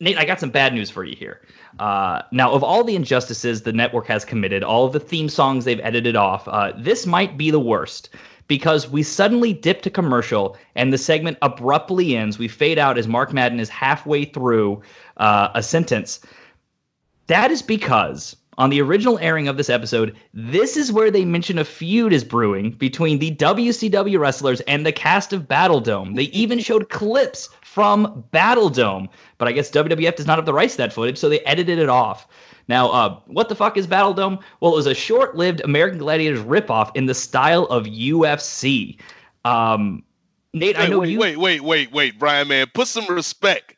Nate, I got some bad news for you here. Uh, now, of all the injustices the network has committed, all of the theme songs they've edited off, uh, this might be the worst because we suddenly dip to commercial and the segment abruptly ends. We fade out as Mark Madden is halfway through uh, a sentence. That is because on the original airing of this episode, this is where they mention a feud is brewing between the WCW wrestlers and the cast of Battle Dome. They even showed clips from Battle Dome, but I guess WWF does not have the rights to that footage, so they edited it off. Now, uh, what the fuck is Battle Dome? Well, it was a short-lived American Gladiators ripoff in the style of UFC. Um, Nate, wait, I know wait, you. wait, wait, wait, wait, Brian man, put some respect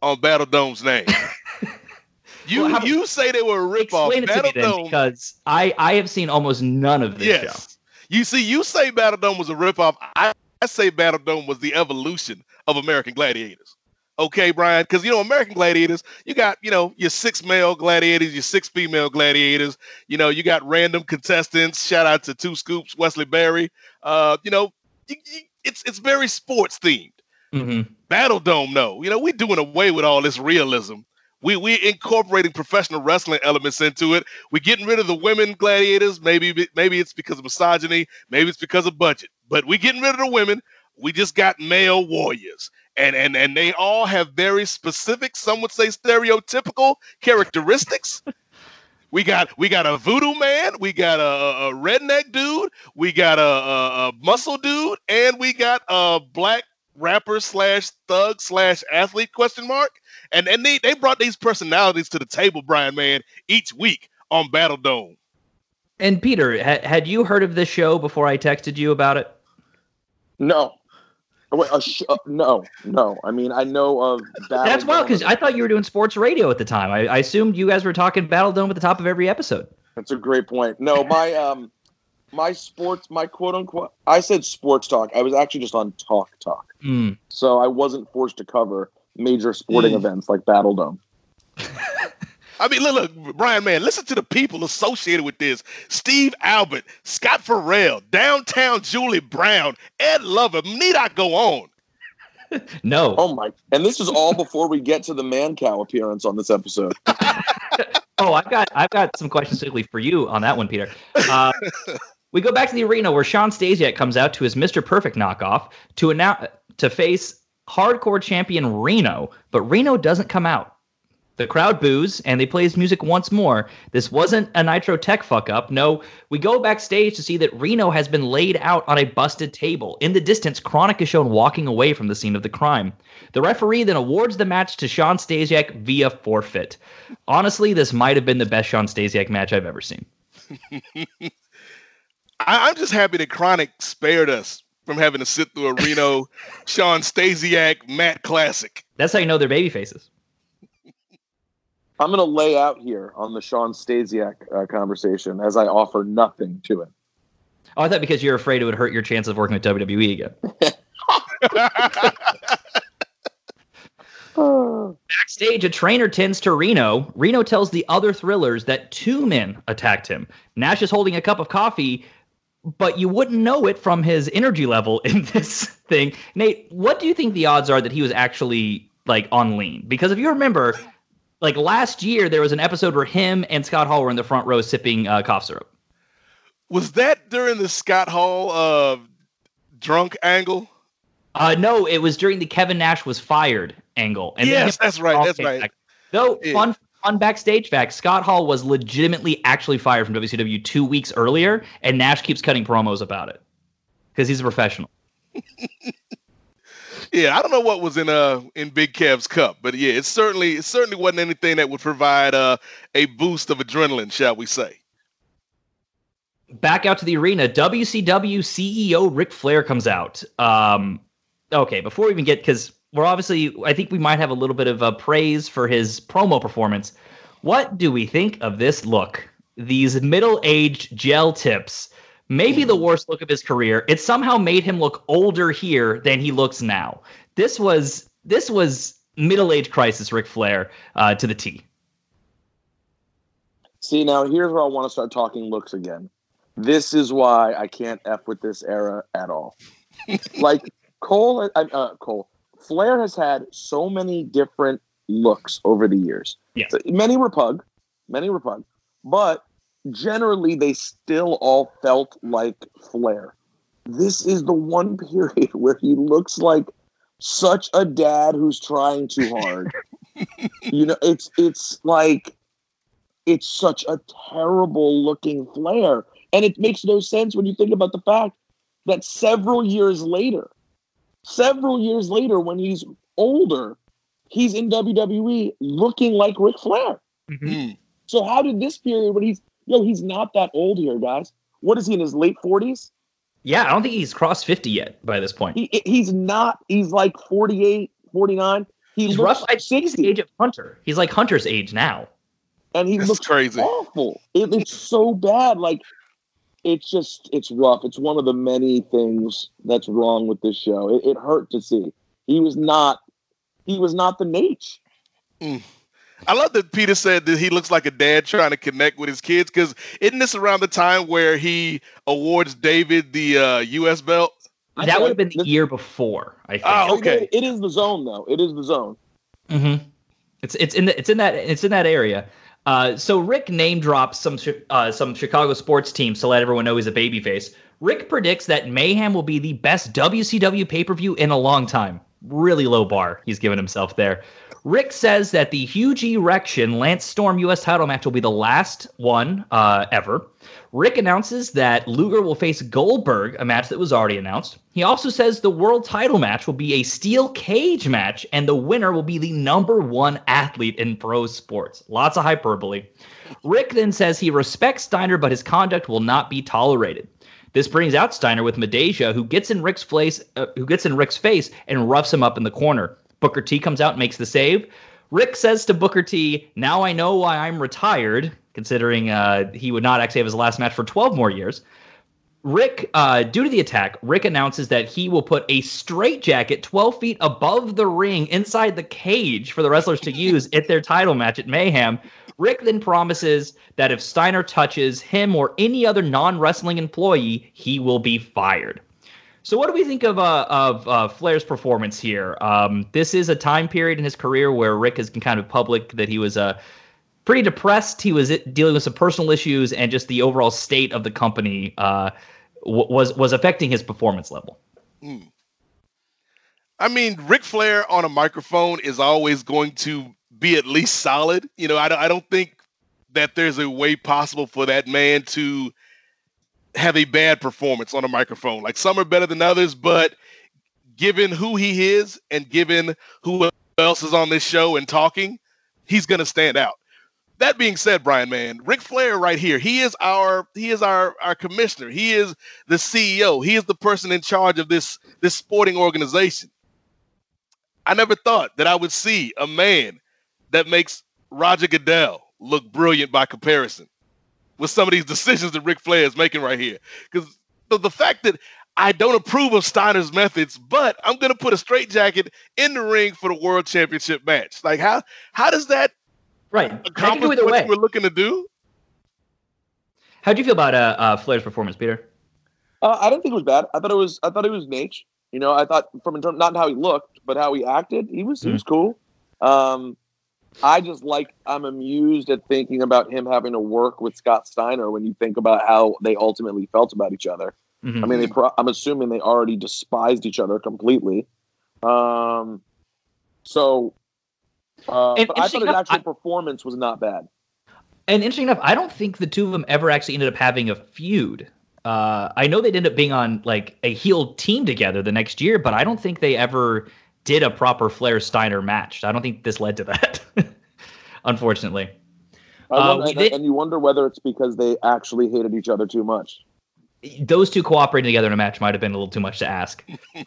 on Battle Dome's name. you Well, how- you say they were a ripoff. Explain it to Battle me then, Dome because I I have seen almost none of this show. You see, you say Battle Dome was a ripoff. I, I say Battle Dome was the evolution of American Gladiators. Okay, Brian, because you know American Gladiators, you got you know your six male gladiators, your six female gladiators. You know you got random contestants. Shout out to Two Scoops, Wesley Berry. Uh, you know, you, you, it's it's very sports themed. Mm-hmm. Battle Dome, no. You know, we're doing away with all this realism. We we incorporating professional wrestling elements into it. We're getting rid of the women gladiators. Maybe maybe it's because of misogyny. Maybe it's because of budget. But we're getting rid of the women. We just got male warriors. And and and they all have very specific, some would say stereotypical characteristics. We got we got a voodoo man, we got a, a redneck dude, we got a, a, a muscle dude, and we got a black rapper slash thug slash athlete question mark. And and they, they brought these personalities to the table, Brian man, each week on Battle Dome. And Peter, ha- had you heard of this show before I texted you about it? No. Oh, Wait, a sh- uh, no, no. I mean, I know of Battle That's wild because I thought you were doing sports radio at the time. I, I assumed you guys were talking Battle Dome at the top of every episode. That's a great point. No, my um, my sports, my quote unquote, I said sports talk. I was actually just on Talk Talk, Hmm. so I wasn't forced to cover major sporting Mm. events like Battle Dome. I mean, look, look, Brian, man, listen to the people associated with this. Steve Albert, Scott Ferrall, Downtown Julie Brown, Ed Lover. Need I go on? No. Oh my! And this is all before we get to the Mancow appearance on this episode. Oh, I've got I've got some questions specifically for you on that one, Peter. Uh, we go back to the arena where Shawn Stasiak comes out to his Mr. Perfect knockoff to announce to face hardcore champion Reno, but Reno doesn't come out. The crowd boos and they play his music once more. This wasn't a Nitro Tech fuck up. No, we go backstage to see that Reno has been laid out on a busted table. In the distance, Kronik is shown walking away from the scene of the crime. The referee then awards the match to Shawn Stasiak via forfeit. Honestly, this might have been the best Shawn Stasiak match I've ever seen. I, I'm just happy that Kronik spared us from having to sit through a Reno Shawn Stasiak Matt classic. That's how you know they're baby faces. I'm going to lay out here on the Shawn Stasiak uh, conversation as I offer nothing to it. Oh, I thought because you're afraid it would hurt your chance of working with WWE again. Backstage, a trainer tends to Reno. Reno tells the other thrillers that two men attacked him. Nash is holding a cup of coffee. but you wouldn't know it from his energy level in this thing. Nate, what do you think the odds are that he was actually like on lean? Because if you remember, like last year, there was an episode where him and Scott Hall were in the front row sipping uh, cough syrup. Was that during the Scott Hall uh, drunk angle? Uh, no, it was during the Kevin Nash was fired angle. And yes, that's right. That's right. Back. Though yeah. fun fun backstage fact, Scott Hall was legitimately actually fired from WCW two weeks earlier, and Nash keeps cutting promos about it because he's a professional. yeah, I don't know what was in uh in Big Kev's cup, but yeah, it certainly it certainly wasn't anything that would provide uh, a boost of adrenaline, shall we say. Back out to the arena, WCW CEO Ric Flair comes out. Um, okay, before we even get because we're obviously I think we might have a little bit of a praise for his promo performance. What do we think of this look? These middle-aged gel tips, maybe the worst look of his career. It somehow made him look older here than he looks now. This was this was middle-age crisis Ric Flair uh, to the T. See now, here's where I want to start talking looks again. This is why I can't f with this era at all. like Cole, uh, uh, Cole, Flair has had so many different looks over the years. Yes. Many were pug, many were pug, but generally they still all felt like Flair. This is the one period where he looks like such a dad who's trying too hard. you know, it's it's like it's such a terrible looking Flair. And it makes no sense when you think about the fact that several years later, Several years later, when he's older, he's in WWE looking like Ric Flair. Mm-hmm. Hmm. So how did this period when he's yo, he's not that old here, guys. What is he in his late forties? Yeah, I don't think he's crossed 50 yet by this point. He, he's not. He's like 48, 49. He he's looks rough. I think the age of Hunter. He's like Hunter's age now. And he That's looks crazy. awful. It, it's so bad. Like it's just it's rough. It's one of the many things that's wrong with this show. It, it hurt to see. He was not he was not the Nate. Mm. I love that Peter said that he looks like a dad trying to connect with his kids because isn't this around the time where he awards David the uh, U.S. belt? That would have been the year before. I think. Oh, okay. It is the zone though. It is the zone. Mm-hmm. It's it's in the, it's in that it's in that area. Uh, so Ric name drops some uh, some Chicago sports teams to let everyone know he's a babyface. Ric predicts that Mayhem will be the best WCW pay per view in a long time. Really low bar he's given himself there. Ric says that the huge erection Lance Storm U.S. title match will be the last one uh, ever. Ric announces that Luger will face Goldberg, a match that was already announced. He also says the world title match will be a steel cage match, and the winner will be the number one athlete in pro sports. Lots of hyperbole. Ric then says he respects Steiner, but his conduct will not be tolerated. This brings out Steiner with Midajah, who gets in Ric's face, uh, who gets in Ric's face and roughs him up in the corner. Booker T comes out and makes the save. Ric says to Booker T, "Now I know why I'm retired." considering uh, he would not actually have his last match for 12 more years. Ric, uh, due to the attack, Ric announces that he will put a straitjacket 12 feet above the ring inside the cage for the wrestlers to use at their title match at Mayhem. Ric then promises that if Steiner touches him or any other non wrestling employee, he will be fired. So, what do we think of uh, of uh, Flair's performance here? Um, this is a time period in his career where Ric has been kind of public that he was uh, pretty depressed. He was dealing with some personal issues, and just the overall state of the company uh, w- was was affecting his performance level. Mm. I mean, Ric Flair on a microphone is always going to be at least solid. You know, I I don't think that there's a way possible for that man to have a bad performance on a microphone. Like some are better than others, but given who he is and given who else is on this show and talking, he's going to stand out that being said, Brian, man, Ric Flair right here, he is our he is our our commissioner. He is the CEO. He is the person in charge of this this sporting organization. I never thought that I would see a man that makes Roger Goodell look brilliant by comparison with some of these decisions that Ric Flair is making right here. Because the, the fact that I don't approve of Steiner's methods, but I'm going to put a straitjacket in the ring for the world championship match. Like how how does that Right. Accomplish what way. we're looking to do. How do you feel about uh, uh, Flair's performance, Peter? Uh, I didn't think it was bad. I thought it was. I thought it was Nate. You know, I thought from in term, not how he looked, but how he acted, he was he was cool. Um, I just like I'm amused at thinking about him having to work with Scott Steiner when you think about how they ultimately felt about each other. Mhm. I mean, they pro- I'm assuming they already despised each other completely. Um, so, uh, And but I thought his actual performance was not bad. And interesting enough, I don't think the two of them ever actually ended up having a feud. Uh, I know they'd end up being on like a heel team together the next year, but I don't think they ever did a proper Flair Steiner match. I don't think this led to that, unfortunately. Uh, wonder, and, did- and you wonder whether it's because they actually hated each other too much. those two cooperating together in a match might have been a little too much to ask.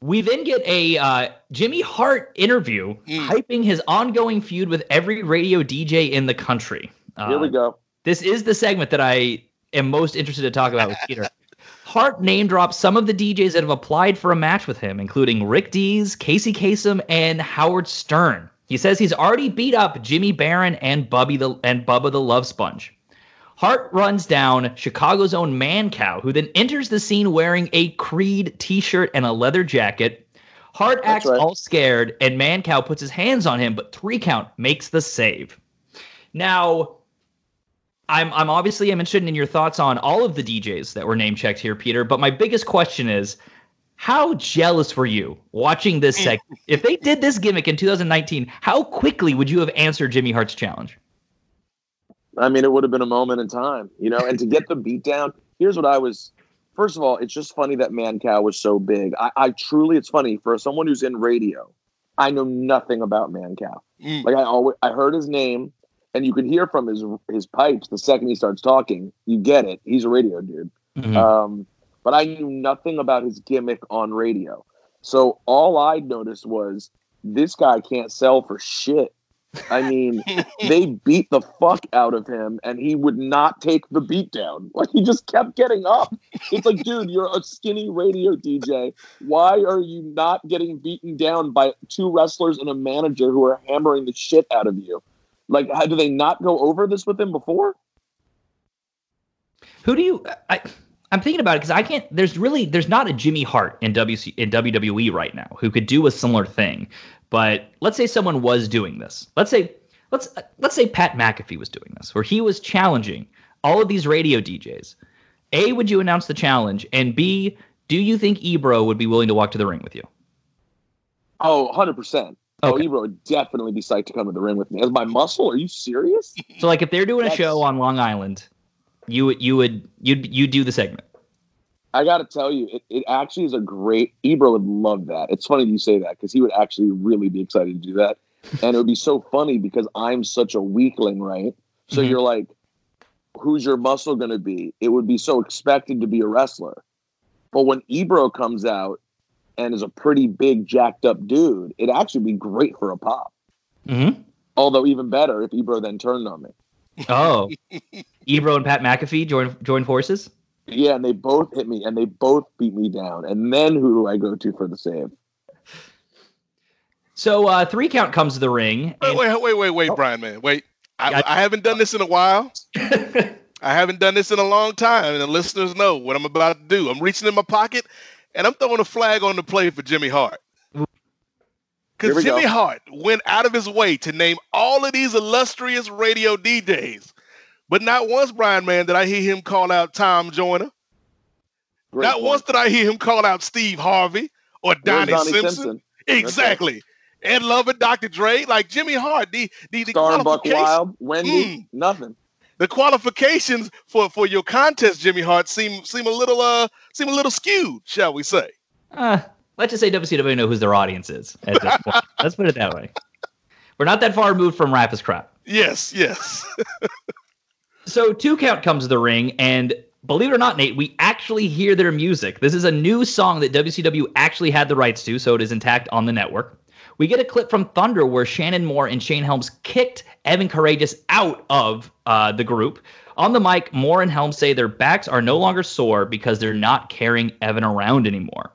we then get a uh, Jimmy Hart interview hyping his ongoing feud with every radio DJ in the country. Uh, Here we go. This is the segment that I am most interested to talk about with Peter. Hart name drops some of the DJs that have applied for a match with him, including Rick Dees, Casey Kasem, and Howard Stern. He says he's already beat up Jimmy Barron and Bubby the and Bubba the Love Sponge. Hart runs down Chicago's own Mancow, who then enters the scene wearing a Creed t-shirt and a leather jacket. Hart acts all scared, and Mancow puts his hands on him, but three count makes the save. Now, I'm I'm obviously I'm interested in your thoughts on all of the DJs that were name checked here, Peter. But my biggest question is, how jealous were you watching this mm. segment? if they did this gimmick in 2019, how quickly would you have answered Jimmy Hart's challenge? I mean, it would have been a moment in time, you know. And to get the beat down, here's what I was. First of all, it's just funny that Mancow was so big. I, I truly, it's funny for someone who's in radio. I know nothing about Mancow. Mm. Like I always, I heard his name, and you could hear from his his pipes the second he starts talking. You get it. He's a radio dude. Um, but I knew nothing about his gimmick on radio. So all I noticed was this guy can't sell for shit. I mean, they beat the fuck out of him and he would not take the beat down. Like he just kept getting up. It's like, dude, you're a skinny radio DJ. Why are you not getting beaten down by two wrestlers and a manager who are hammering the shit out of you? Like, how do they not go over this with him before? Who do you? I I'm thinking about it because I can't. There's really there's not a Jimmy Hart in WC in WWE right now who could do a similar thing. But let's say someone was doing this. Let's say let's let's say Pat McAfee was doing this, where he was challenging all of these radio DJs. A, would you announce the challenge? And B, do you think Ebro would be willing to walk to the ring with you? Oh, 100%. Oh, Ebro would definitely be psyched to come to the ring with me. As my muscle? Are you serious? So like if they're doing a show on Long Island, you would you would you'd you do the segment. I got to tell you, it, it actually is a great. Ebro would love that. It's funny you say that because he would actually really be excited to do that, and it would be so funny because I'm such a weakling, right? So Mhm. you're like, who's your muscle going to be? It would be so expected to be a wrestler, but when Ebro comes out and is a pretty big, jacked up dude, it'd actually be great for a pop. Mm-hmm. Although even better if Ebro then turned on me. Oh, Ebro and Pat McAfee join join forces. Yeah, and they both hit me and they both beat me down. And then who do I go to for the save? So uh, three count comes to the ring. Wait, wait, wait, wait, wait, Brian, man, wait. I, I haven't done this in a while. I haven't done this in a long time, and the listeners know what I'm about to do. I'm reaching in my pocket, and I'm throwing a flag on the play for Jimmy Hart. Because Jimmy go. Hart went out of his way to name all of these illustrious radio DJs, but not once, Brian, man, did I hear him call out Tom Joyner. Great not point. once did I hear him call out Steve Harvey or Donnie, Donnie Simpson. Simpson? Exactly. Ed Love and Dr. Dre, like Jimmy Hart, the the, the Starbuck qualification- Wild, Wendy, Mm. nothing. The qualifications for for your contest, Jimmy Hart, seem seem a little uh seem a little skewed, shall we say? Uh, let's just say WCW know who their audience is at this point. let's put it that way. We're not that far removed from rap is crap. Yes, yes. So two count comes to the ring, and believe it or not, Nate, we actually hear their music. This is a new song that WCW actually had the rights to, so it is intact on the network. We get a clip from Thunder where Shannon Moore and Shane Helms kicked Evan Karagias out of uh, the group. On the mic, Moore and Helms say their backs are no longer sore because they're not carrying Evan around anymore.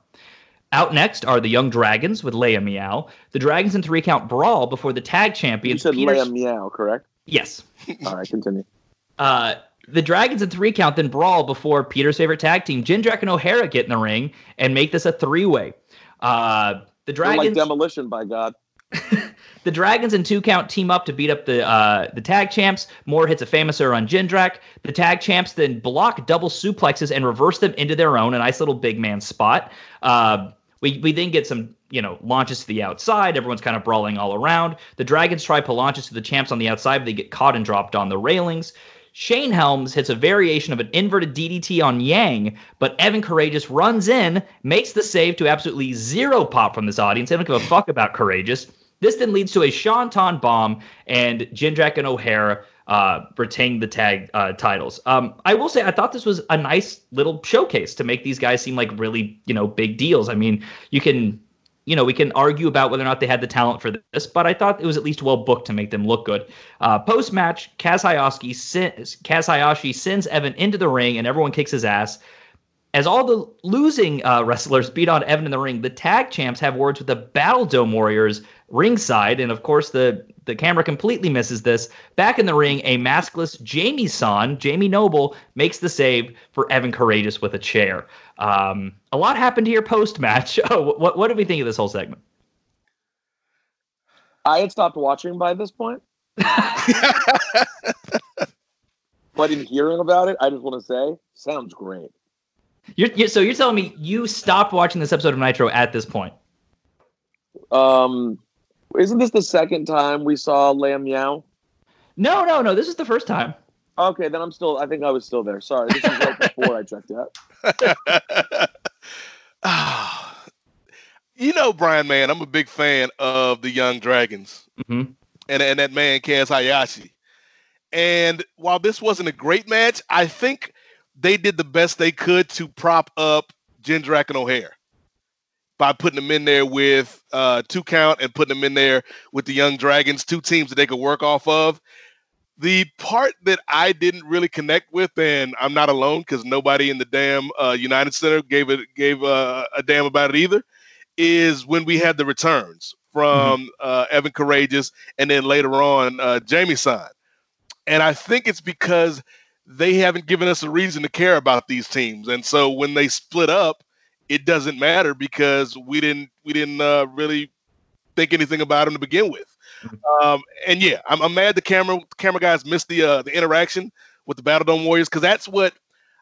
Out next are the Young Dragons with Leia Meow. The Dragons and three count brawl before the tag You champions. said Peter- Leia Meow, correct? Yes. All right, continue. Uh, The Dragons and three count then brawl before Peter's favorite tag team, Jindrak and O'Haire, get in the ring and make this a three way. Uh, the They're like Dragons. demolition, by God. The Dragons and two count team up to beat up the uh, the tag champs. Moore hits a famous on Jindrak. The tag champs then block double suplexes and reverse them into their own, a nice little big man spot. Uh, we we then get some you know launches to the outside. Everyone's kind of brawling all around. The Dragons try pull launches to the champs on the outside, but they get caught and dropped on the railings. Shane Helms hits a variation of an inverted DDT on Yang, but Evan Karagias runs in, makes the save to absolutely zero pop from this audience. They don't give a fuck about Karagias. This then leads to a senton bomb, and Jindrak and O'Haire uh, retain the tag uh, titles. Um, I will say, I thought this was a nice little showcase to make these guys seem like really, you know, big deals. I mean, you can, you know, we can argue about whether or not they had the talent for this, but I thought it was at least well booked to make them look good. Uh, Post match, Kaz sends, Kaz Hayashi sends Evan into the ring, and everyone kicks his ass. As all the losing uh, wrestlers beat on Evan in the ring, the tag champs have words with the Battle Dome Warriors ringside, and of course the the camera completely misses this. Back in the ring, a maskless Jamie-San, Jamie Noble, makes the save for Evan Karagias with a chair. Um, a lot happened here post match. Oh, what what did we think of this whole segment? I had stopped watching by this point. but in hearing about it, I just want to say, sounds great. You're, you're, so you're telling me you stopped watching this episode of Nitro at this point? Um, isn't this the second time we saw Lamb Meow? No, no, no. This is the first time. Okay, then I'm still. I think I was still there. Sorry, this is right before I checked out. you know, Brian, man, I'm a big fan of the Young Dragons Mm-hmm. and, and that man, Kaz Hayashi. And while this wasn't a great match, I think they did the best they could to prop up Jindrak and O'Haire by putting them in there with uh, two count and putting them in there with the Young Dragons, two teams that they could work off of. The part that I didn't really connect with, and I'm not alone because nobody in the damn uh, United Center gave it gave uh, a damn about it either, is when we had the returns from uh, Evan Karagias and then later on uh, Jamie-San. And I think it's because they haven't given us a reason to care about these teams, and so when they split up, it doesn't matter because we didn't we didn't uh, really think anything about him to begin with. Um, and yeah, I'm, I'm mad the camera camera guys missed the uh, the interaction with the Battle Dome Warriors because that's what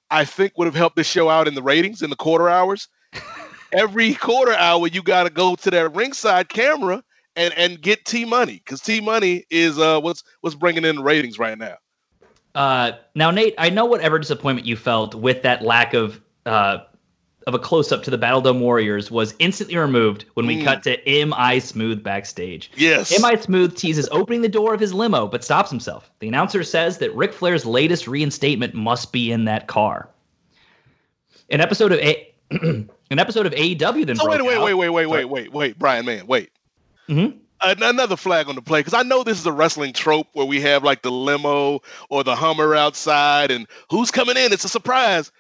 I think would have helped this show out in the ratings in the quarter hours. Every quarter hour, you got to go to that ringside camera and and get T Money because T Money is uh what's what's bringing in the ratings right now. Uh, now, Nate, I know whatever disappointment you felt with that lack of uh, of a close up to the Battle Dome Warriors was instantly removed when we Mm. cut to M.I. Smooth backstage. Yes. M.I. Smooth teases opening the door of his limo, but stops himself. The announcer says that Ric Flair's latest reinstatement must be in that car. An episode of A. An episode of AEW then. So wait, wait, wait, wait, wait, wait, wait, wait, Brian, man, wait. Mhm. Another flag on the play because I know this is a wrestling trope where we have like the limo or the Hummer outside, and who's coming in? It's a surprise.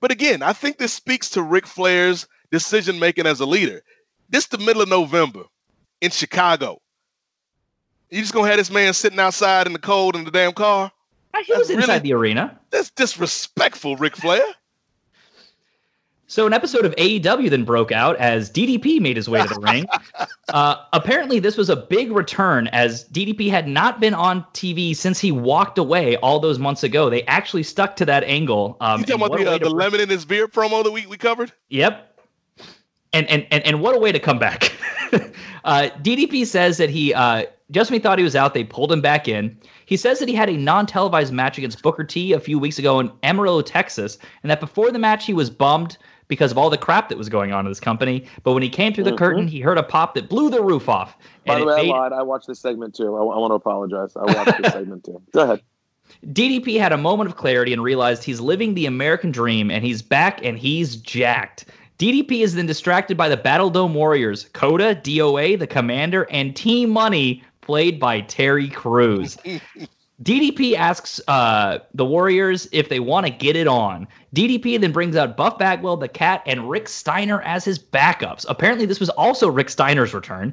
But again, I think this speaks to Ric Flair's decision making as a leader. This the middle of November in Chicago. You just gonna have this man sitting outside in the cold in the damn car? Uh, he was That's inside really- the arena. That's disrespectful, Ric Flair. So an episode of AEW then broke out as DDP made his way to the ring. Uh, apparently, this was a big return as DDP had not been on TV since he walked away all those months ago. They actually stuck to that angle. Um, You talking about the, uh, the lemon in his beer promo that we, we covered? Yep. And and and, and what a way to come back. uh, DDP says that he uh, just when he thought he was out, they pulled him back in. He says that he had a non-televised match against Booker T a few weeks ago in Amarillo, Texas, and that before the match he was bummed because of all the crap that was going on in this company. But when he came through the Mhm. curtain, he heard a pop that blew the roof off. By and the way, made- I lied. I watched this segment too. I, want to apologize. I watched this segment too. Go ahead. DDP had a moment of clarity and realized he's living the American dream and he's back and he's jacked. DDP is then distracted by the Battle Dome Warriors, Coda, DOA, the Commander, and T Money, played by Terry Crews. DDP asks uh, the Warriors if they want to get it on. DDP then brings out Buff Bagwell, the Cat, and Rick Steiner as his backups. Apparently, this was also Rick Steiner's return.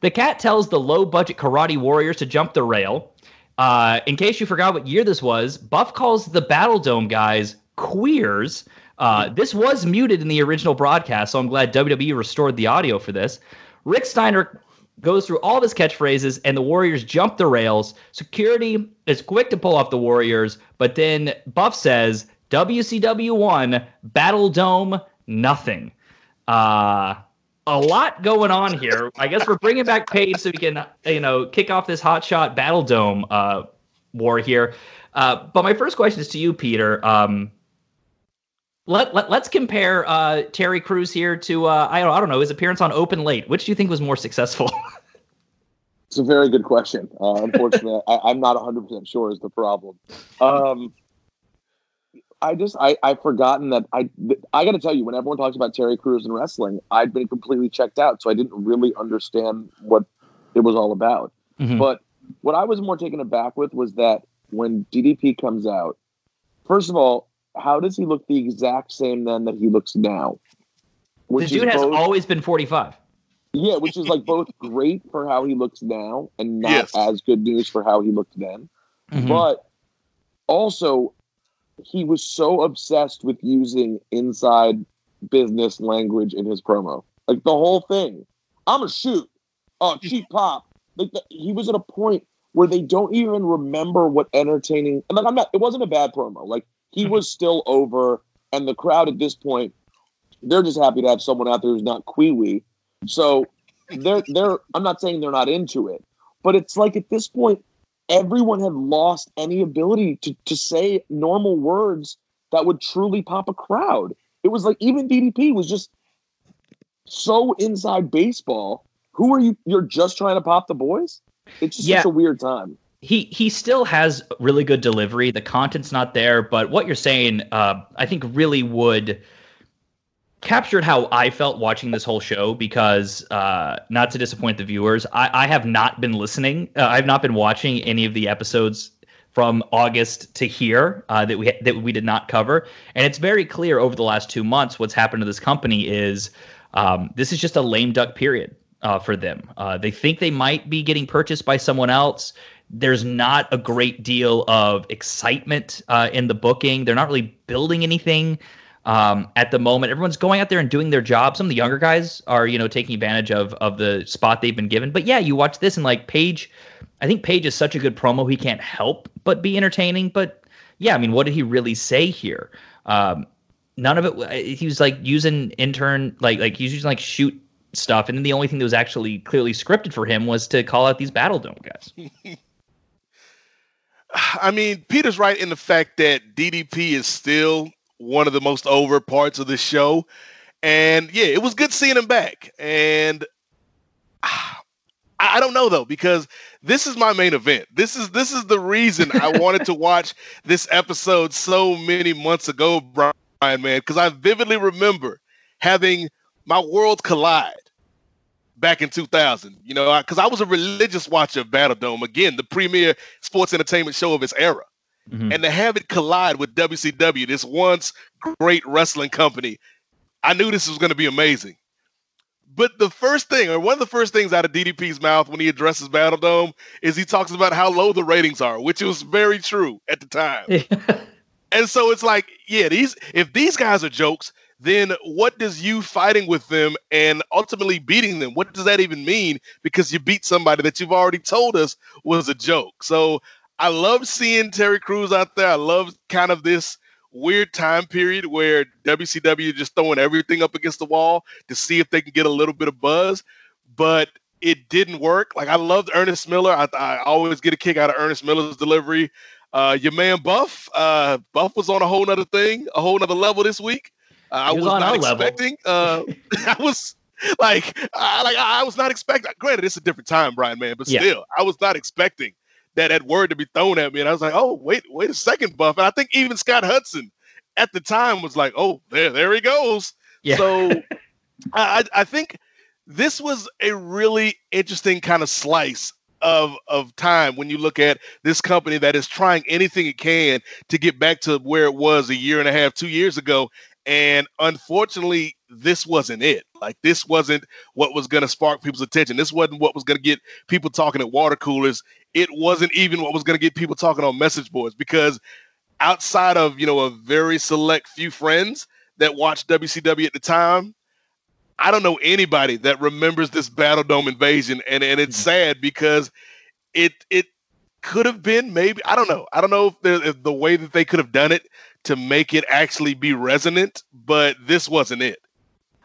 The Cat tells the low budget Karate Warriors to jump the rail. Uh, in case you forgot what year this was, Buff calls the Battle Dome guys queers. Uh, this was muted in the original broadcast, so I'm glad WWE restored the audio for this. Rick Steiner goes through all of his catchphrases, and the Warriors jump the rails. Security is quick to pull off the Warriors, but then Buff says, WCW 1, Battle Dome, nothing. Uh, a lot going on here. I guess we're bringing back Page so we can, you know, kick off this hot shot Battle Dome uh, war here. Uh, but my first question is to you, Peter. Um, let, let us compare uh, Terry Crews here to uh, I don't I don't know his appearance on Open Late. Which do you think was more successful? it's a very good question. Uh, unfortunately, I, am not 100 percent sure is the problem. Um, I just I I've forgotten that I I got to tell you when everyone talks about Terry Crews and wrestling, I'd been completely checked out, so I didn't really understand what it was all about. Mm-hmm. But what I was more taken aback with was that when DDP comes out, first of all, how does he look the exact same then that he looks now? Which the dude has both, always been 45. Yeah, which is like both great for how he looks now and not yes. as good news for how he looked then. Mm-hmm. But also, he was so obsessed with using inside business language in his promo. Like the whole thing. I'm a shoot. Oh, cheap pop. Like the, he was at a point where they don't even remember what entertaining. And like I'm not. It wasn't a bad promo. Like he was still over, and the crowd at this point, they're just happy to have someone out there who's not Kwee So they're they're. I'm not saying they're not into it, but it's like at this point, everyone had lost any ability to to say normal words that would truly pop a crowd. It was like even DDP was just so inside baseball. Who are you? You're just trying to pop the boys. It's just yeah. such a weird time he he still has really good delivery. The content's not there, but what you're saying, uh, I think, really would captured how I felt watching this whole show. Because uh, not to disappoint the viewers, I, I have not been listening. Uh, I've not been watching any of the episodes from August to here uh, that we that we did not cover, and it's very clear over the last two months what's happened to this company is um, this is just a lame duck period. Uh, for them. Uh, they think they might be getting purchased by someone else there's not a great deal of excitement uh, in the booking. They're not really building anything um, at the moment. Everyone's going out there and doing their job. Some of the younger guys are, you know, taking advantage of of the spot they've been given. But yeah, you watch this and like Page, I think Page is such a good promo. He can't help but be entertaining. But yeah, I mean, what did he really say here? Um, none of it. He was like using intern, like like he's using like shoot stuff, and then the only thing that was actually clearly scripted for him was to call out these Battle Dome guys. I mean, Peter's right in the fact that DDP is still one of the most over parts of the show. And yeah, it was good seeing him back. And ah, I don't know though because this is my main event. This is this is the reason I wanted to watch this episode so many months ago, Brian man, because I vividly remember having my world collide back in 2000, you know, because I, I, was a religious watcher of Battle Dome, again, the premier sports entertainment show of its era. Mm-hmm. And to have it collide with WCW, this once great wrestling company, I knew this was going to be amazing. But the first thing, or one of the first things out of DDP's mouth when he addresses Battle Dome, is he talks about how low the ratings are, which was very true at the time. and so it's like, yeah, these if these guys are jokes, then what does you fighting with them and ultimately beating them what does that even mean because you beat somebody that you've already told us was a joke so i love seeing terry crews out there i love kind of this weird time period where wcw just throwing everything up against the wall to see if they can get a little bit of buzz but it didn't work like i loved ernest miller i, I always get a kick out of ernest miller's delivery uh, your man buff uh, buff was on a whole nother thing a whole nother level this week uh, I was, was not expecting. Uh, I was like, I, like I was not expecting. Granted, it's a different time, Brian, man, but still. I was not expecting that that word to be thrown at me. And I was like, oh, wait, wait a second, Buff. And I think even Scott Hudson at the time was like, oh, there, there he goes. Yeah. So I, I think this was a really interesting kind of slice of of time when you look at this company that is trying anything it can to get back to where it was a year and a half, two years ago, and unfortunately, this wasn't it. Like, this wasn't what was going to spark people's attention. This wasn't what was going to get people talking at water coolers it wasn't even what was going to get people talking on message boards because outside of you know a very select few friends that watched WCW at the time, I don't know anybody that remembers this Battle Dome invasion, and and it's sad because it it could have been maybe I don't know I don't know if, there, if the way that they could have done it to make it actually be resonant, but this wasn't it.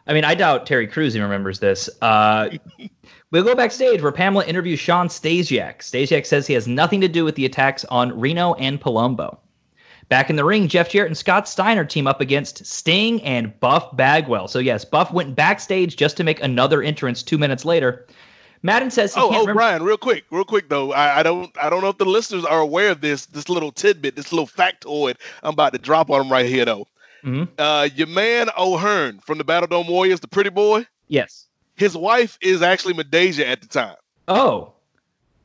I mean, I doubt Terry Crews even remembers this. Uh, we'll go backstage where Pamela interviews Shawn Stasiak. Stasiak says he has nothing to do with the attacks on Reno and Palumbo. Back in the ring, Jeff Jarrett and Scott Steiner team up against Sting and Buff Bagwell. So yes, Buff went backstage just to make another entrance two minutes later. Madden says he oh, can't oh, remember- Brian, real quick, real quick though. I, I don't, I don't know if the listeners are aware of this, this little tidbit, this little factoid I'm about to drop on them right here though. Mhm. Uh, your man O'Haire from the Battle Dome Warriors, the pretty boy, Yes. His wife is actually Midajah at the time. Oh.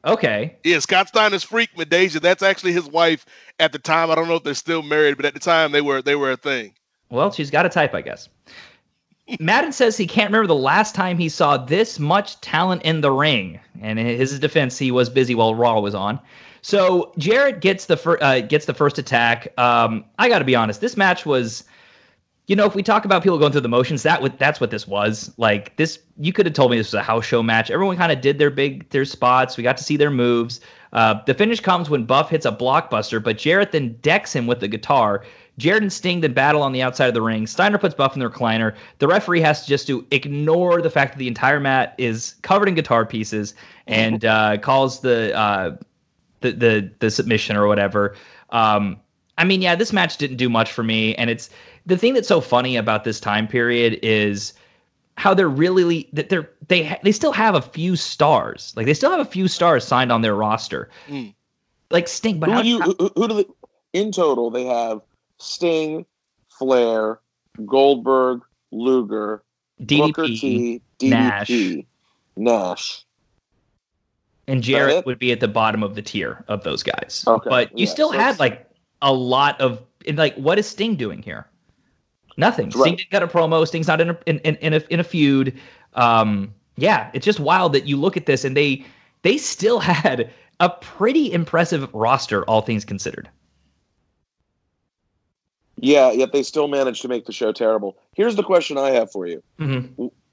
Okay. Yeah, Scott Steiner's freak Midajah. That's actually his wife at the time. I don't know if they're still married, but at the time they were, they were a thing. Well, she's got a type, I guess. Madden says he can't remember the last time he saw this much talent in the ring. And in his defense, he was busy while Raw was on. So Jarrett gets the fir- uh, gets the first attack. Um, I got to be honest, this match was, you know, if we talk about people going through the motions, that would that's what this was. Like this, you could have told me this was a house show match. Everyone kind of did their big their spots. We got to see their moves. Uh, the finish comes when Buff hits a blockbuster, but Jarrett then decks him with the guitar. Jarrett and Sting then battle on the outside of the ring. Steiner puts Buff in the recliner. The referee has to just to ignore the fact that the entire mat is covered in guitar pieces and uh, calls the, uh, the the the submission or whatever. Um, I mean, yeah, this match didn't do much for me, and it's the thing that's so funny about this time period is how they're really that they're they ha- they still have a few stars, like they still have a few stars signed on their roster, Mm. like Sting. But who how, do you who, who- who do they, in total they have Sting, Flair, Goldberg, Luger, Booker T, DDP, Nash. Nash. and that Jarrett would be at the bottom of the tier of those guys. Okay, But you yeah, still so had like a lot of and, like what is Sting doing here? Nothing. Sting didn't got a promo. Sting's not in a in, in, in a in a feud. Um, yeah, it's just wild that you look at this and they they still had a pretty impressive roster, all things considered. Yeah, yet they still managed to make the show terrible. Here's the question I have for you.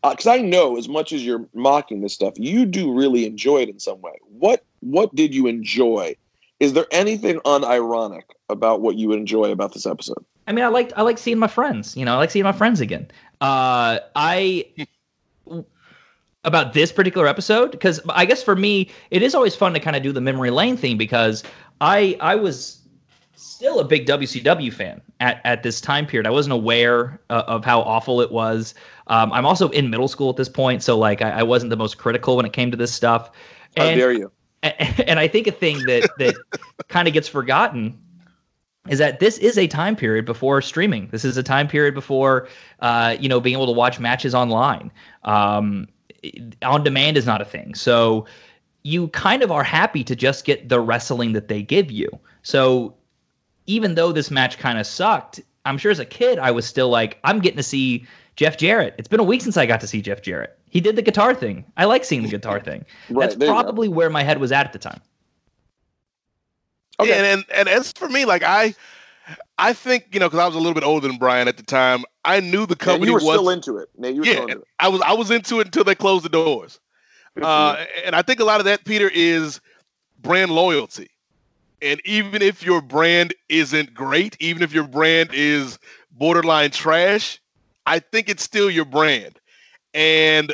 Because I know as much as you're mocking this stuff, you do really enjoy it in some way. What what did you enjoy? Is there anything unironic about what you enjoy about this episode? I mean, I like I like seeing my friends. You know, I like seeing my friends again. Uh, I about this particular episode because I guess for me it is always fun to kind of do the memory lane thing because I I was still a big WCW fan at, at this time period. I wasn't aware uh, of how awful it was. Um, I'm also in middle school at this point, so like I, I wasn't the most critical when it came to this stuff. How And- dare you? and I think a thing that that kind of gets forgotten is that this is a time period before streaming. This is a time period before uh, you know being able to watch matches online. Um, on demand is not a thing, so you kind of are happy to just get the wrestling that they give you. So even though this match kind of sucked, I'm sure as a kid I was still like, I'm getting to see Jeff Jarrett. It's been a week since I got to see Jeff Jarrett. He did the guitar thing. I like seeing the guitar thing. Right, That's there you go. probably where my head was at at the time. Yeah, and, and and as for me, like I, I think you know because I was a little bit older than Brian at the time. I knew the company you were was still into it. Nate, you were yeah. still into it. I was I was into it until they closed the doors. Uh, and I think a lot of that, Peter, is brand loyalty. And even if your brand isn't great, even if your brand is borderline trash, I think it's still your brand. And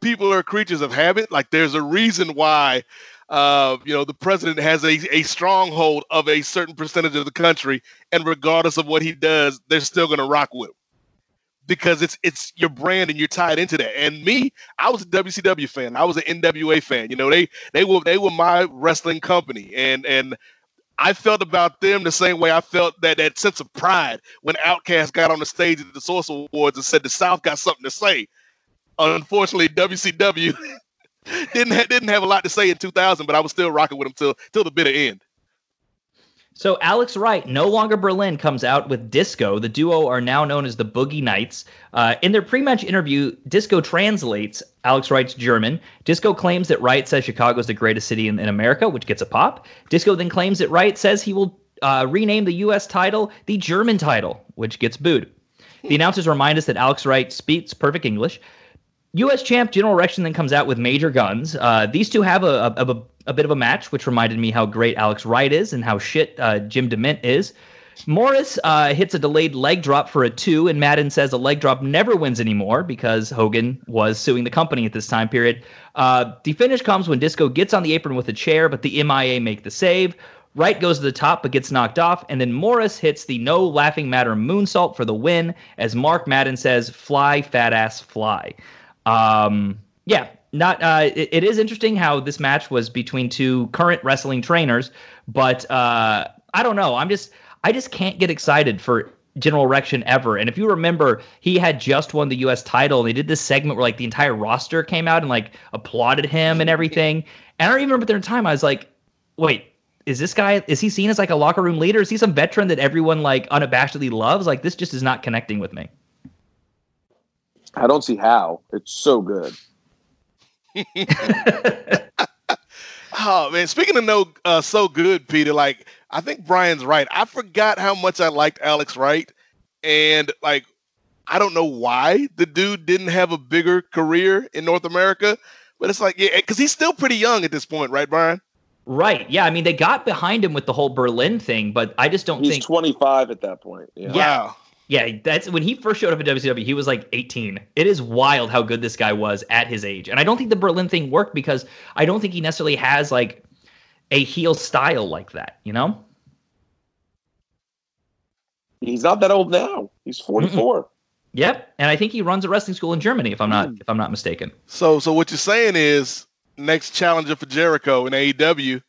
people are creatures of habit. Like there's a reason why, uh, you know, the president has a, a stronghold of a certain percentage of the country, and regardless of what he does, they're still going to rock with him because it's it's your brand and you're tied into that. And me, I was a WCW fan. I was an NWA fan. You know, they they were they were my wrestling company, and and I felt about them the same way I felt that that sense of pride when Outkast got on the stage at the Source Awards and said the South got something to say. Unfortunately, WCW didn't ha- didn't have a lot to say in 2000, but I was still rocking with them till till the bitter end. So Alex Wright, no longer Berlin, comes out with Disco. The duo are now known as the Boogie Knights. Uh, in their pre-match interview, Disco translates Alex Wright's German. Disco claims that Wright says Chicago is the greatest city in, in America, which gets a pop. Disco then claims that Wright says he will uh, rename the U.S. title the German title, which gets booed. The announcers remind us that Alex Wright speaks perfect English. U.S. champ General Erection then comes out with Major Guns. Uh, these two have a, a, a, a, bit of a match, which reminded me how great Alex Wright is and how shit uh, Jim DeMott is. Morrus uh, hits a delayed leg drop for a two, and Madden says a leg drop never wins anymore because Hogan was suing the company at this time period. Uh, the finish comes when Disco gets on the apron with a chair, but the MIA make the save. Wright goes to the top but gets knocked off, and then Morrus hits the no laughing matter moonsault for the win, as Mark Madden says, "Fly, fat ass, fly." Um, yeah, not. Uh, it, it is interesting how this match was between two current wrestling trainers, but uh, I don't know. I'm just, I just can't get excited for General Erection ever. And if you remember, he had just won the U.S. title, and they did this segment where like the entire roster came out and like applauded him and everything. And I don't even remember at the time. I was like, wait. Is this guy is he seen as like a locker room leader? Is he some veteran that everyone like unabashedly loves? Like this just is not connecting with me. I don't see how. It's so good. oh man, speaking of no uh, so good, Peter. Like I think Brian's right. I forgot how much I liked Alex Wright, and like I don't know why the dude didn't have a bigger career in North America. But it's like, yeah, because he's still pretty young at this point, right, Brian? Right. Yeah. I mean, they got behind him with the whole Berlin thing, but I just don't think He's think 25 at that point. Yeah. Yeah. Wow. Yeah, that's when he first showed up at WCW. He was like 18. It is wild how good this guy was at his age, and I don't think the Berlin thing worked because I don't think he necessarily has like a heel style like that. You know? He's not that old now. He's 44. Yep. And I think he runs a wrestling school in Germany, if I'm not mm. if I'm not mistaken. So, so what you're saying is next challenger for Jericho in AEW,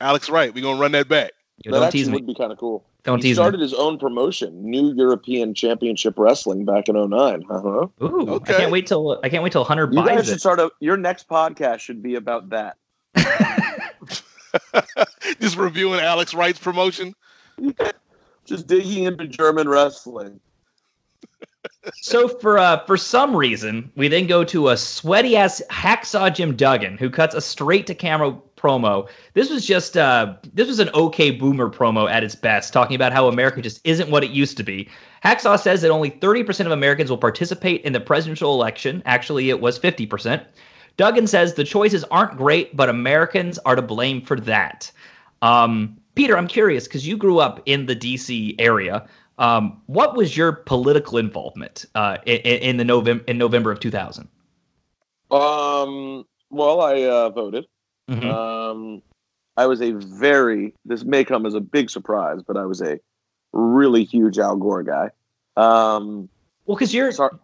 Alex Wright. We're gonna run that back. You that don't actually tease me. would be kind of cool. Don't he tease me. started his own promotion, New European Championship Wrestling, back in 09. Uh-huh. Ooh, Okay. I can't wait till I can't wait till Hunter You guys should it. start a. Your next podcast should be about that. Just reviewing Alex Wright's promotion. Just digging into German wrestling. So for uh, for some reason, we then go to a sweaty ass hacksaw Jim Duggan who cuts a straight to camera promo. This was just uh, this was an okay boomer promo at its best, talking about how America just isn't what it used to be. Hacksaw says that only 30% of Americans will participate in the presidential election. Actually, it was 50%. Duggan says the choices aren't great, but Americans are to blame for that. Um, Peter, I'm curious because you grew up in the DC area. Um, what was your political involvement uh, in, in the November in November of 2000? Um. Well, I uh, voted. Mhm. Um, I was a very. This may come as a big surprise, but I was a really huge Al Gore guy. Um, Well, because you're sar-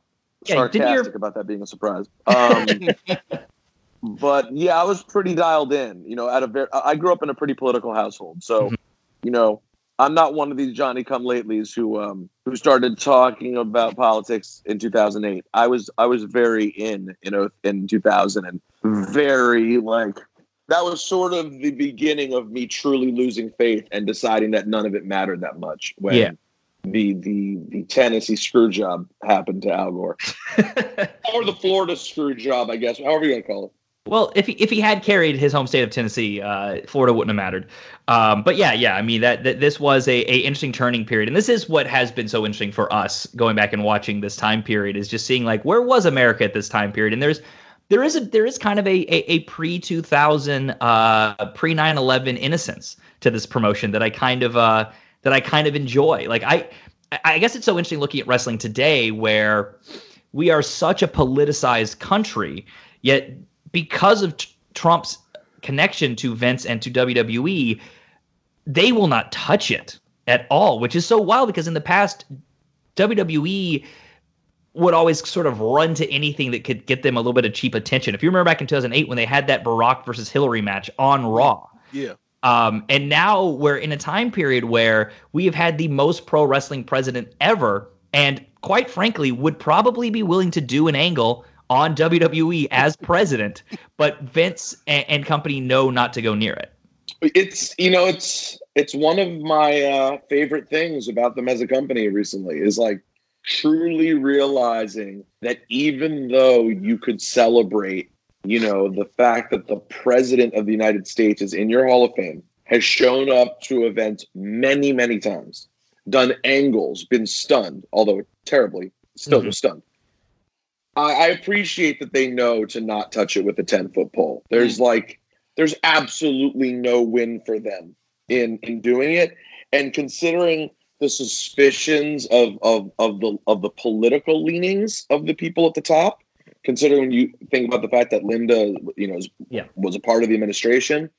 Yeah, sarcastic about that being a surprise. Um, but yeah, I was pretty dialed in. You know, at a very. I grew up in a pretty political household, so you know, I'm not one of these Johnny Come Latelys who um who started talking about politics in 2008. I was I was very in know in 2000 and very like that was sort of the beginning of me truly losing faith and deciding that none of it mattered that much when Yeah. the the the Tennessee screw job happened to Al Gore or the Florida screw job, I guess, however you want to call it. Well, if he, if he had carried his home state of Tennessee, uh, Florida wouldn't have mattered. Um, but yeah, yeah, I mean that, that this was a, a interesting turning period, and this is what has been so interesting for us going back and watching this time period is just seeing like where was America at this time period, and there's there is a there is kind of a a, a pre two thousand uh, pre 9-11 innocence to this promotion that I kind of uh, that I kind of enjoy. Like I I guess it's so interesting looking at wrestling today where we are such a politicized country, yet because of t- Trump's connection to Vince and to WWE, they will not touch it at all, which is so wild because in the past, WWE would always sort of run to anything that could get them a little bit of cheap attention. If you remember back in 2008 when they had that Barack versus Hillary match on Raw, Yeah. um, and now we're in a time period where we have had the most pro wrestling president ever, and quite frankly, would probably be willing to do an angle on WWE as president, but Vince and, and company know not to go near it. It's you know it's it's one of my uh, favorite things about them as a company recently is like truly realizing that even though you could celebrate you know the fact that the president of the United States is in your Hall of Fame has shown up to events many many times done angles been stunned although terribly still Mhm. was stunned I, I appreciate that they know to not touch it with a 10 foot pole. There's like, there's absolutely no win for them in in doing it. And considering the suspicions of of of the of the political leanings of the people at the top, considering you think about the fact that Linda, you know, is, Yeah. was a part of the administration.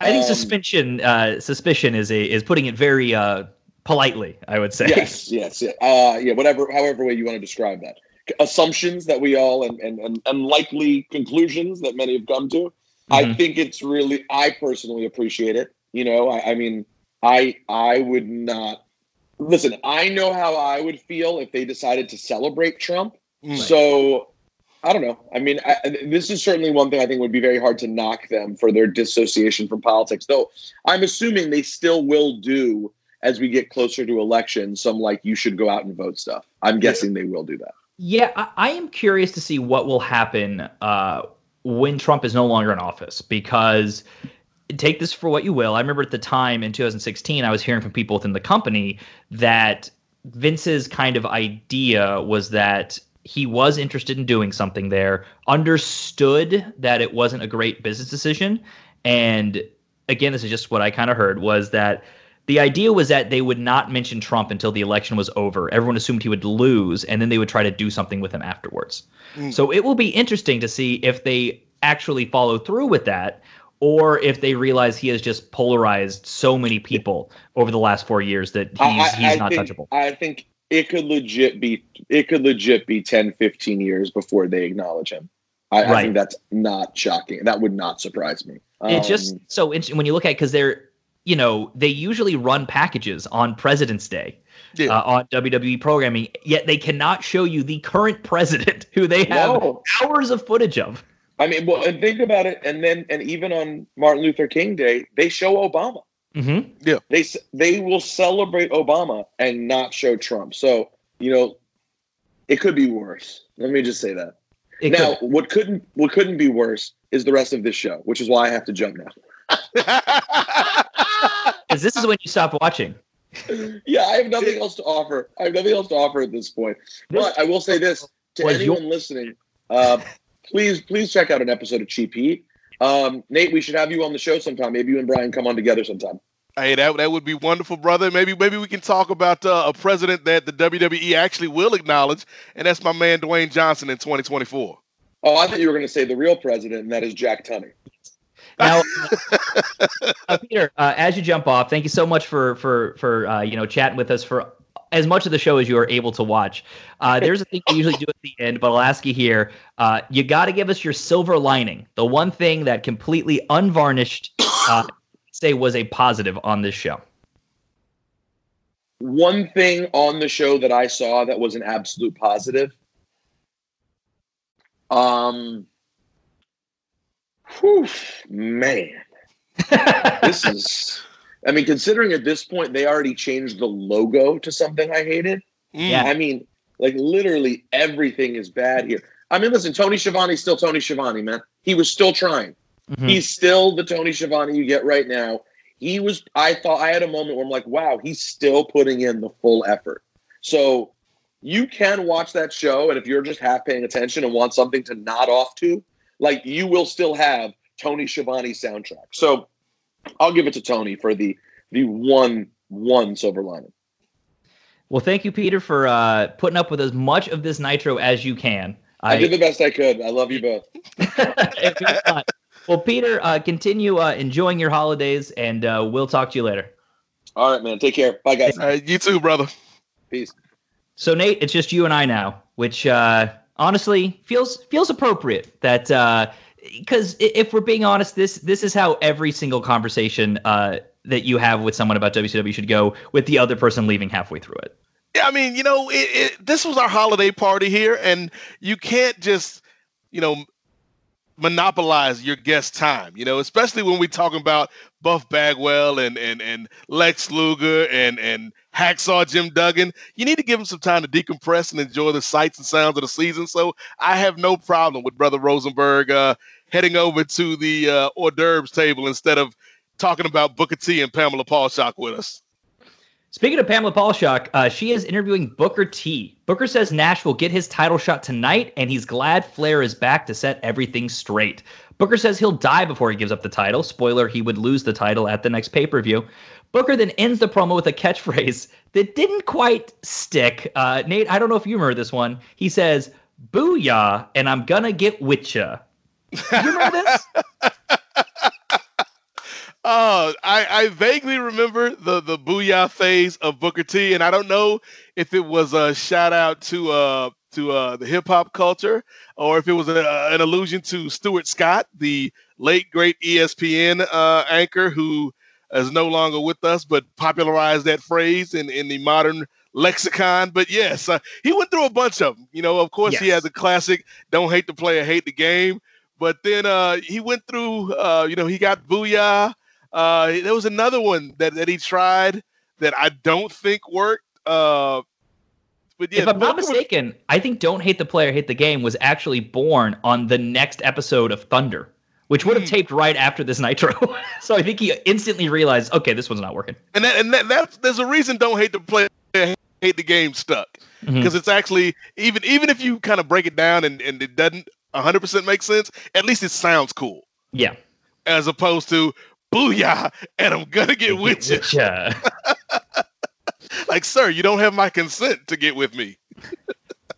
I think um, suspicion uh, suspicion is a is putting it very uh, politely. I would say. Yes, yes, yeah, uh, yeah. Whatever, however way you want to describe that. Assumptions that we all and and and, and likely conclusions that many have come to. I Mhm. think it's really. I personally appreciate it. You know, I, I mean, I I would not listen. I know how I would feel if they decided to celebrate Trump. So I don't know. I mean, I, this is certainly one thing I think would be very hard to knock them for their dissociation from politics. Though I'm assuming they still will do as we get closer to election Some like you should go out and vote stuff. I'm guessing they will do that. Yeah, I, I am curious to see what will happen uh, when Trump is no longer in office because take this for what you will. I remember at the time in 2016, I was hearing from people within the company that Vince's kind of idea was that he was interested in doing something there, understood that it wasn't a great business decision. And again, this is just what I kind of heard was that the idea was that they would not mention Trump until the election was over. Everyone assumed he would lose, and then they would try to do something with him afterwards. Mm. So it will be interesting to see if they actually follow through with that, or if they realize he has just polarized so many people over the last four years that he's I- I- he's I not think, touchable. I think it could legit be it could legit be 10, 15 years before they acknowledge him. I, I think that's not shocking. That would not surprise me. it's just Um, so interesting when you look at because they're you know they usually run packages on President's Day. Yeah. Uh, on WWE programming, yet they cannot show you the current president who they have No. hours of footage of. I mean, well, and think about it, and then and even on Martin Luther King Day, they show Obama. Mm-hmm. They they will celebrate Obama and not show Trump. So you know, it could be worse. Let me just say that. It now, could. what couldn't what couldn't be worse is the rest of this show, which is why I have to jump now. Because this is when you stop watching. yeah, I have nothing else to offer. I have nothing else to offer at this point. This but I will say this to anyone your- listening: uh, please, please check out an episode of Cheap Heat. Um, Nate, we should have you on the show sometime. Maybe you and Brian come on together sometime. Hey, that that would be wonderful, brother. Maybe maybe we can talk about uh, a president that the WWE actually will acknowledge, and that's my man Dwayne Johnson in 2024. Oh, I thought you were going to say the real president, and that is Jack Tunney. Now, uh, Peter, uh, as you jump off, thank you so much for for for uh, you know chatting with us for as much of the show as you are able to watch. Uh, there's a thing we usually do at the end, but I'll ask you here. Uh, you got to give us your silver lining, the one thing that completely unvarnished, uh, say was a positive on this show. One thing on the show that I saw that was an absolute positive. Um, whew, man, this is. I mean, considering at this point they already changed the logo to something I hated. Yeah. I mean, like literally everything is bad here. I mean, listen, Tony Schiavone's still Tony Schiavone, man. He was still trying. Mhm. He's still the Tony Schiavone you get right now. He was. I thought I had a moment where I'm like, wow, he's still putting in the full effort. So you can watch that show, and if you're just half paying attention and want something to nod off to, like you will still have Tony Schiavone soundtrack. So I'll give it to Tony for the the one one silver lining. Well, thank you, Peter, for uh, putting up with as much of this Nitro as you can. I, did the best I could. I love you both. It was fun. well, Peter, uh, continue uh, enjoying your holidays, and uh, we'll talk to you later. All right, man. Take care. Bye, guys. Uh, you too, brother. Peace. So, Nate, it's just you and I now, which uh, honestly feels feels appropriate. That because if we're being honest, this this is how every single conversation uh, that you have with someone about WCW should go, with the other person leaving halfway through it. Yeah, I mean, you know, it, it, this was our holiday party here, and you can't just, you know, monopolize your guest time, you know, especially when we're talking about Buff Bagwell and and and Lex Luger and and Hacksaw Jim Duggan. You need to give them some time to decompress and enjoy the sights and sounds of the season. So I have no problem with Brother Rosenberg uh, heading over to the uh, hors d'oeuvres table instead of talking about Booker T and Pamela Paulshock with us. Speaking of Pamela Paulshock, uh, she is interviewing Booker T. Booker says Nash will get his title shot tonight, and he's glad Flair is back to set everything straight. Booker says he'll die before he gives up the title. Spoiler, he would lose the title at the next pay per view. Booker then ends the promo with a catchphrase that didn't quite stick. Uh, Nate, I don't know if you remember this one. He says, Booyah, and I'm gonna get with ya. You remember this? Uh, I, I vaguely remember the the booyah phase of Booker T, and I don't know if it was a shout out to uh to uh the hip hop culture or if it was a, an allusion to Stuart Scott, the late great ESPN uh, anchor who is no longer with us, but popularized that phrase in in the modern lexicon. But yes, uh, he went through a bunch of them. You know, of course, he has a classic "Don't hate the player, hate the game." But then uh, he went through. Uh, you know, he got booyah. Uh, there was another one that, that he tried that I don't think worked. Uh, but yeah, if I'm not Booker was- mistaken, I think "Don't Hate the Player, Hate the Game" was actually born on the next episode of Thunder, which would have Hmm. taped right after this Nitro. so I think he instantly realized, okay, this one's not working. and that, and that, that there's a reason don't hate the player hate the game stuck because it's actually even even if you kind of break it down and, and it doesn't 100% make sense at least it sounds cool Yeah. as opposed to booyah and i'm gonna get with you like sir you don't have my consent to get with me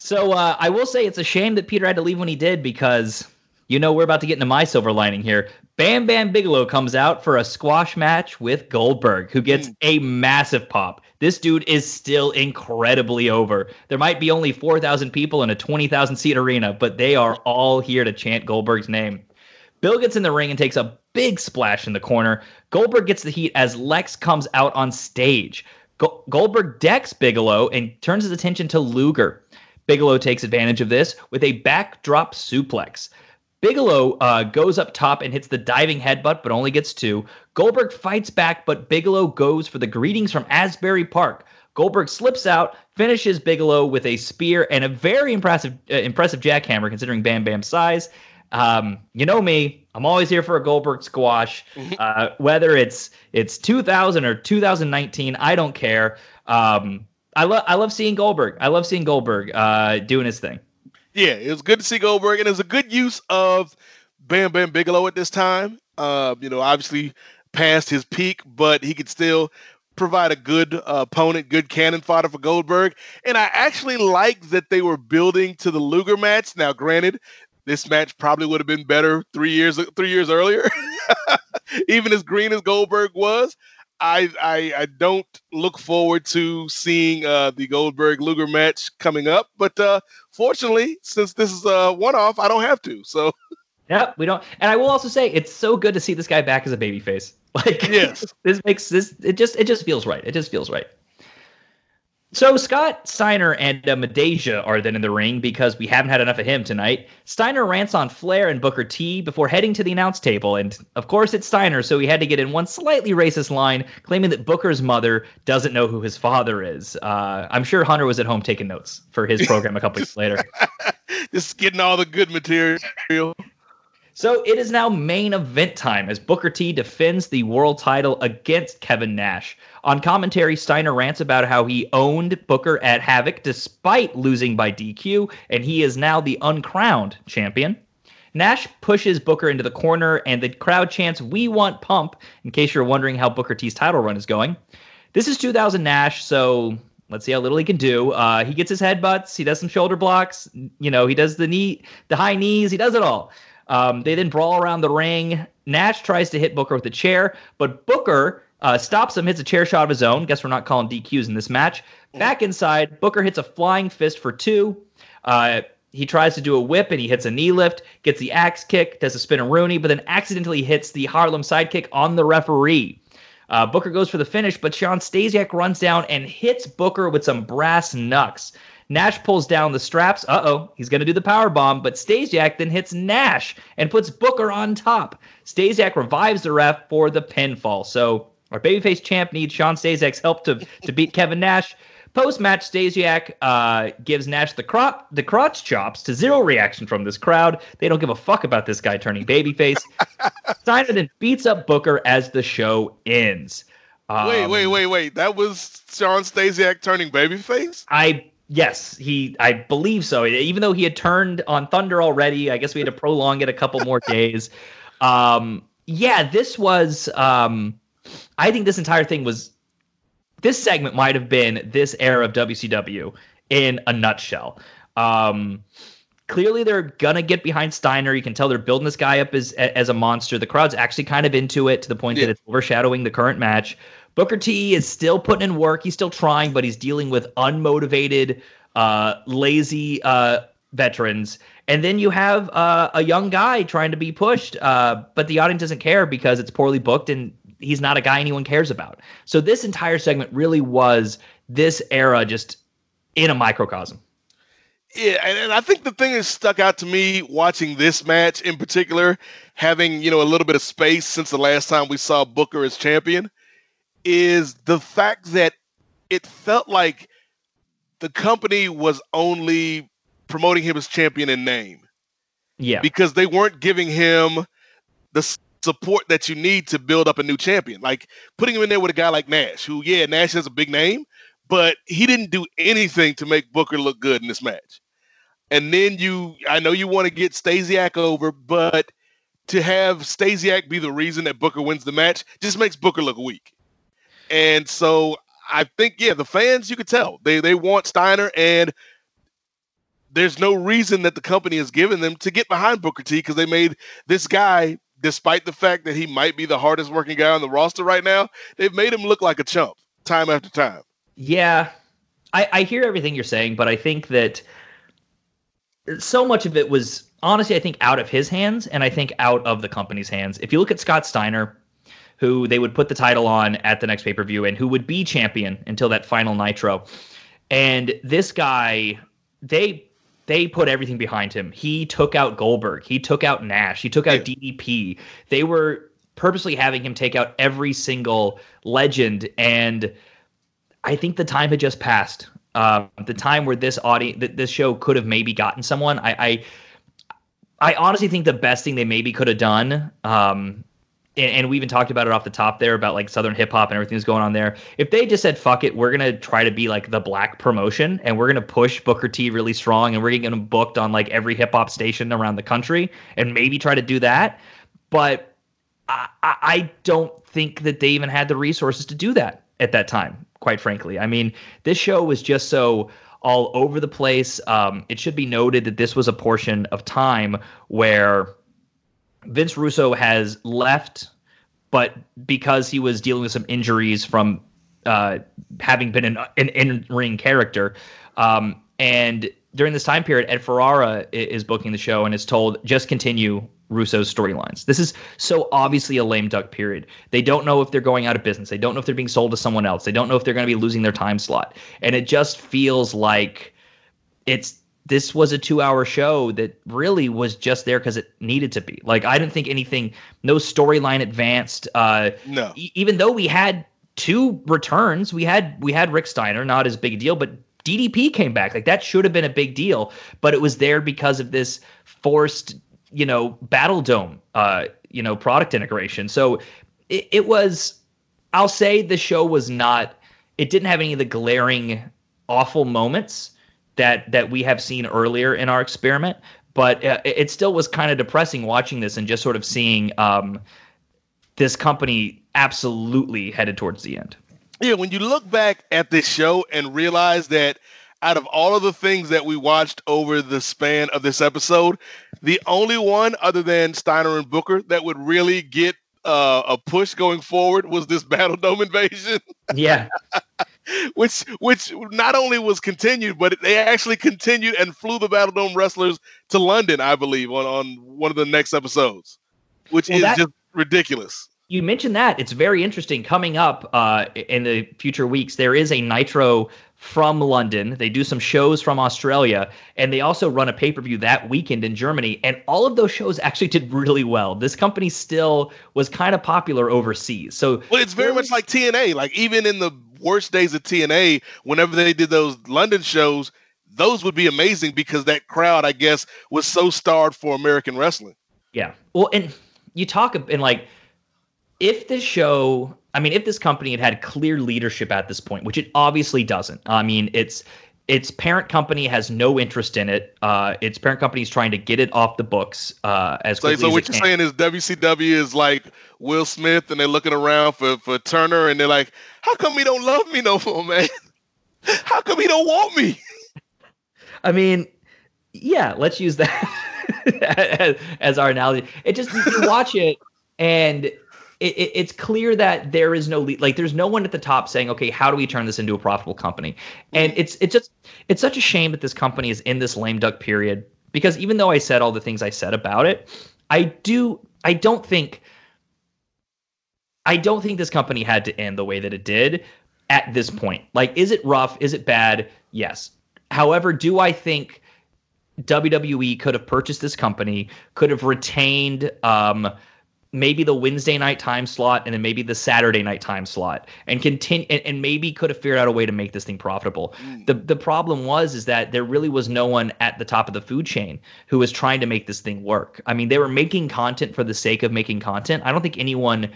So uh, I will say it's a shame that Peter had to leave when he did because you know we're about to get into my silver lining here. Bam Bam Bigelow comes out for a squash match with Goldberg, who gets a massive pop. This dude is still incredibly over. There might be only 4,000 people in a 20,000 seat arena, but they are all here to chant Goldberg's name. Bill gets in the ring and takes a big splash in the corner. Goldberg gets the heat as Lex comes out on stage. Go- Goldberg decks Bigelow and turns his attention to Luger. Bigelow takes advantage of this with a backdrop suplex. Bigelow uh, goes up top and hits the diving headbutt, but only gets two. Goldberg fights back, but Bigelow goes for the greetings from Asbury Park. Goldberg slips out, finishes Bigelow with a spear and a very impressive, uh, impressive jackhammer considering Bam Bam's size. Um, you know me, I'm always here for a Goldberg squash. Uh, whether it's it's 2000 or 2019, I don't care. Um, I love I love seeing Goldberg. I love seeing Goldberg uh, doing his thing. yeah it was good to see goldberg and it was a good use of bam bam bigelow at this time uh, you know obviously past his peak but he could still provide a good uh, opponent good cannon fodder for goldberg and i actually like that they were building to the luger match now granted this match probably would have been better three years three years earlier even as green as goldberg was I, I I don't look forward to seeing uh, the Goldberg Luger match coming up, but uh, fortunately, since this is a one off, I don't have to. So Yeah, we don't. And I will also say it's so good to see this guy back as a babyface. Like, Yes. this makes this. It just it just feels right. It just feels right. So Scott Steiner and uh, Midajah are then in the ring because we haven't had enough of him tonight. Steiner rants on Flair and Booker T before heading to the announce table, and of course it's Steiner, so he had to get in one slightly racist line claiming that Booker's mother doesn't know who his father is. Uh, I'm sure Hunter was at home taking notes for his program a couple weeks later. just getting all the good material. So it is now main event time as Booker T defends the world title against Kevin Nash. On commentary, Steiner rants about how he owned Booker at Havoc despite losing by DQ, and he is now the uncrowned champion. Nash pushes Booker into the corner, and the crowd chants, We want Pump, in case you're wondering how Booker T's title run is going. This is 2000 Nash, so let's see how little he can do. Uh, he gets his headbutts, he does some shoulder blocks, you know, he does the knee, the high knees, he does it all. Um, they then brawl around the ring. Nash tries to hit Booker with a chair, but Booker uh, stops him, hits a chair shot of his own. Guess we're not calling DQs in this match. Back inside, Booker hits a flying fist for two. Uh, he tries to do a whip and he hits a knee lift, gets the axe kick, does a spinaroonie, but then accidentally hits the Harlem sidekick on the referee. Uh, Booker goes for the finish, but Shawn Stasiak runs down and hits Booker with some brass knucks. Nash pulls down the straps. Uh oh, he's going to do the power bomb, but Stasiak then hits Nash and puts Booker on top. Stasiak revives the ref for the pinfall. So our babyface champ needs Shawn Stasiak's help to to beat Kevin Nash. Post match, Stasiak uh, gives Nash the, cro- the crotch chops to zero reaction from this crowd. They don't give a fuck about this guy turning babyface. Steiner then beats up Booker as the show ends. Um, wait, wait, wait, wait. That was Shawn Stasiak turning babyface? I yes, he I believe so. Even though he had turned on Thunder already, I guess we had to prolong it a couple more days. Um, yeah, this was. Um, I think this entire thing was this segment might have been this era of WCW in a nutshell. Um, clearly, they're gonna get behind Steiner. You can tell they're building this guy up as as a monster. The crowd's actually kind of into it to the point yeah. that it's overshadowing the current match. Booker T is still putting in work. He's still trying, but he's dealing with unmotivated, uh, lazy uh, veterans. And then you have uh, a young guy trying to be pushed, uh, but the audience doesn't care because it's poorly booked and he's not a guy anyone cares about. So this entire segment really was this era just in a microcosm. Yeah, and, and I think the thing that stuck out to me watching this match in particular, having you know a little bit of space since the last time we saw Booker as champion, is the fact that it felt like the company was only promoting him as champion in name. Yeah. Because they weren't giving him the support that you need to build up a new champion. Like putting him in there with a guy like Nash, who, yeah, Nash has a big name, but he didn't do anything to make Booker look good in this match. And then you, I know you want to get Stasiak over, but to have Stasiak be the reason that Booker wins the match just makes Booker look weak. And so I think, yeah, the fans, you could tell they they want Steiner, and there's no reason that the company has given them to get behind Booker T because they made this guy despite the fact that he might be the hardest working guy on the roster right now, they've made him look like a chump time after time. Yeah, I, I hear everything you're saying, but I think that so much of it was honestly, I think, out of his hands and I think out of the company's hands. If you look at Scott Steiner, who they would put the title on at the next pay per view and who would be champion until that final Nitro. And this guy, they they put everything behind him. He took out Goldberg. He took out Nash. He took out yeah. DDP. They were purposely having him take out every single legend. And I think the time had just passed. Uh, the time where this audience, th- this show could have maybe gotten someone. I, I, I honestly think the best thing they maybe could have done um, and, and, we even talked about it off the top there about like Southern hip hop and everything that's going on there. If they just said, fuck it, we're going to try to be like the black promotion and we're going to push Booker T really strong and we're going to get him booked on like every hip hop station around the country and maybe try to do that. But I, I don't think that they even had the resources to do that at that time, quite frankly. I mean, this show was just so all over the place. Um, it should be noted that this was a portion of time where Vince Russo has left, but because he was dealing with some injuries from uh, having been an, an in-ring character, um, and during this time period, Ed Ferrara is booking the show and is told just continue Russo's storylines. This is so obviously a lame duck period. They don't know if they're going out of business. They don't know if they're being sold to someone else. They don't know if they're going to be losing their time slot. And it just feels like it's this was a two hour show that really was just there because it needed to be. Like I didn't think anything, no storyline advanced. Uh, no, e- even though we had two returns, we had we had Rick Steiner, not as big a deal, but DDP came back. Like that should have been a big deal, but it was there because of this forced, you know, Battle Dome, uh, you know, product integration. So it, it was. I'll say the show was not. It didn't have any of the glaring awful moments that that we have seen earlier in our experiment. But uh, it still was kind of depressing watching this and just sort of seeing um, this company absolutely headed towards the end. Yeah, when you look back at this show and realize that out of all of the things that we watched over the span of this episode, the only one other than Steiner and Booker that would really get uh, a push going forward was this Battle Dome invasion. Yeah. which which not only was continued, but they actually continued and flew the Battle Dome wrestlers to London, I believe, on, on one of the next episodes, which well, is that, just ridiculous. You mentioned that. It's very interesting. Coming up uh, in the future weeks, there is a Nitro from London. They do some shows from Australia, and they also run a pay per view that weekend in Germany. And all of those shows actually did really well. This company still was kind of popular overseas. So, well, it's very much like TNA. Like even in the worst days of TNA, whenever they did those London shows, those would be amazing because that crowd, I guess, was so starved for American wrestling. Yeah. Well, and you talk and like if this show I mean, if this company had had clear leadership at this point, which it obviously doesn't. I mean, it's its parent company has no interest in it. Uh, its parent company is trying to get it off the books uh, as so, quickly so as what you're saying is WCW is like Will Smith, and they're looking around for for Turner, and they're like, "How come he don't love me no more, man? How come he don't want me?" I mean, yeah, let's use that as, as our analogy. It just you watch it and it, it, it's clear that there is no lead. Like there's no one at the top saying, okay, how do we turn this into a profitable company? And it's it's just it's such a shame that this company is in this lame duck period because even though I said all the things I said about it, I do I don't think I don't think this company had to end the way that it did at this point. Like, is it rough? Is it bad? Yes. However, do I think WWE could have purchased this company, could have retained um, maybe the Wednesday night time slot and then maybe the Saturday night time slot and continue and, and maybe could have figured out a way to make this thing profitable. The the problem was is that there really was no one at the top of the food chain who was trying to make this thing work. I mean, they were making content for the sake of making content. I don't think anyone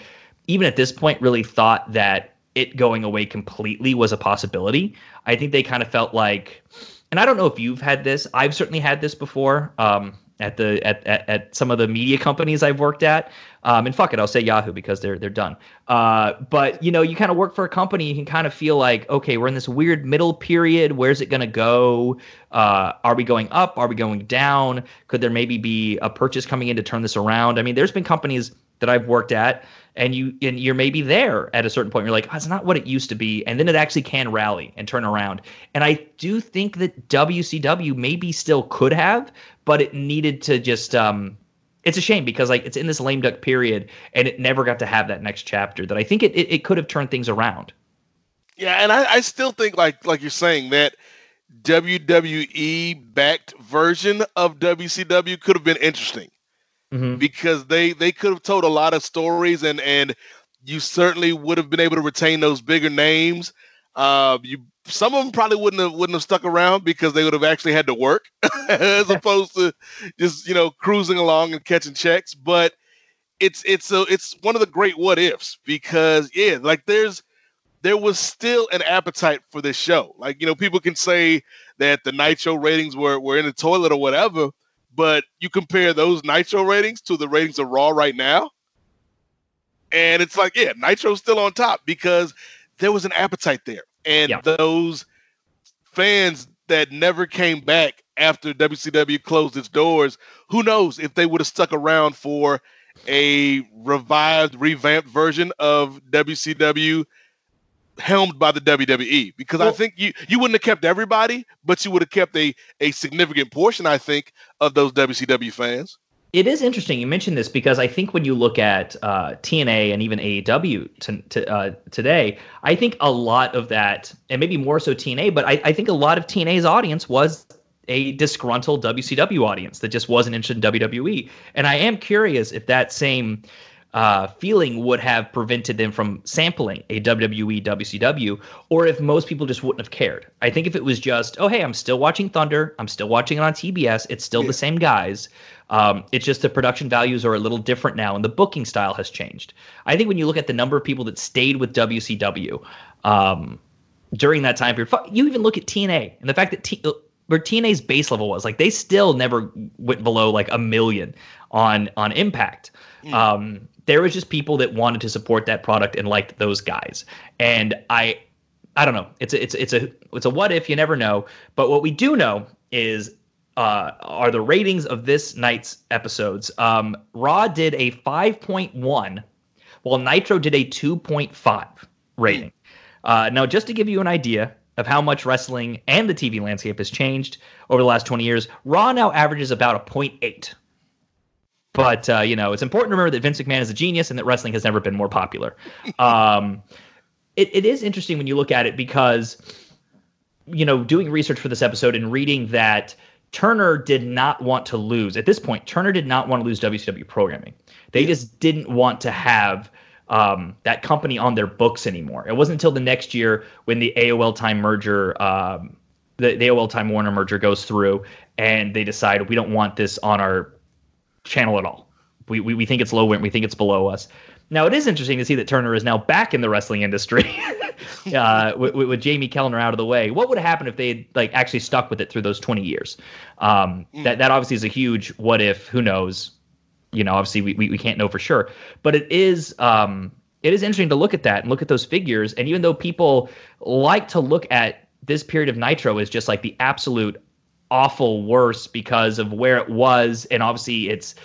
even at this point really thought that it going away completely was a possibility. I think they kind of felt like and I don't know if you've had this. I've certainly had this before. Um, at the at, at, at some of the media companies I've worked at. Um, and fuck it, I'll say Yahoo because they're they're done. Uh, but you know, you kind of work for a company, you can kind of feel like, okay, we're in this weird middle period. Where's it gonna go? Uh, are we going up? Are we going down? Could there maybe be a purchase coming in to turn this around? I mean, there's been companies that I've worked at, and you and you're maybe there at a certain point. You're like, oh, it's not what it used to be, and then it actually can rally and turn around. And I do think that WCW maybe still could have, but it needed to just. Um, it's a shame because like it's in this lame duck period, and it never got to have that next chapter that I think it it, it could have turned things around. Yeah, and I, I still think like like you're saying that WWE backed version of WCW could have been interesting Mhm. because they they could have told a lot of stories and and you certainly would have been able to retain those bigger names. Uh, you some of them probably wouldn't have wouldn't have stuck around because they would have actually had to work as opposed to just you know cruising along and catching checks. But it's it's a it's one of the great what ifs because yeah, like there's there was still an appetite for this show. Like, you know, people can say that the Nitro ratings were, were in the toilet or whatever, but you compare those Nitro ratings to the ratings of Raw right now. And it's like, yeah, Nitro's still on top because there was an appetite there. And those fans that never came back after WCW closed its doors, who knows if they would have stuck around for a revived, revamped version of WCW helmed by the WWE because I think you you wouldn't have kept everybody, but you would have kept a a significant portion, I think, of those WCW fans. It is interesting you mentioned this because I think when you look at uh, TNA and even AEW to, to, uh, today, I think a lot of that, and maybe more so TNA, but I, I think a lot of TNA's audience was a disgruntled WCW audience that just wasn't interested in WWE. And I am curious if that same uh, feeling would have prevented them from sampling a WWE WCW, or if most people just wouldn't have cared. I think if it was just, oh hey, I'm still watching Thunder, I'm still watching it on TBS, it's still the same guys. Um, it's just the production values are a little different now, and the booking style has changed. I think when you look at the number of people that stayed with WCW um, during that time period, you even look at TNA and the fact that T- where TNA's base level was, like they still never went below like a million on on Impact. Um, there was just people that wanted to support that product and liked those guys. And I I don't know. It's a, it's it's a it's a what if you never know. But what we do know is uh, are the ratings of this night's episodes. Um, Raw did a 5.1, while Nitro did a 2.5 rating. Uh, now, just to give you an idea of how much wrestling and the TV landscape has changed over the last 20 years, Raw now averages about a 0.8. But uh, you know, it's important to remember that Vince McMahon is a genius and that wrestling has never been more popular. Um, it, it is interesting when you look at it because you know, doing research for this episode and reading that Turner did not want to lose. At this point, Turner did not want to lose WCW programming. They just didn't want to have um, that company on their books anymore. It wasn't until the next year when the AOL Time merger, um, the, the AOL Time Warner merger goes through, and they decide we don't want this on our channel at all. We, we, we think it's low rent. We think it's below us. Now it is interesting to see that Turner is now back in the wrestling industry, uh, with, with, Jamie Kellner out of the way. What would have happened if they had like actually stuck with it through those twenty years? Um, mm. That that obviously is a huge what if. Who knows? You know, obviously we, we, we can't know for sure, but it is um, it is interesting to look at that and look at those figures. And even though people like to look at this period of Nitro as just like the absolute awful worse because of where it was, and obviously it's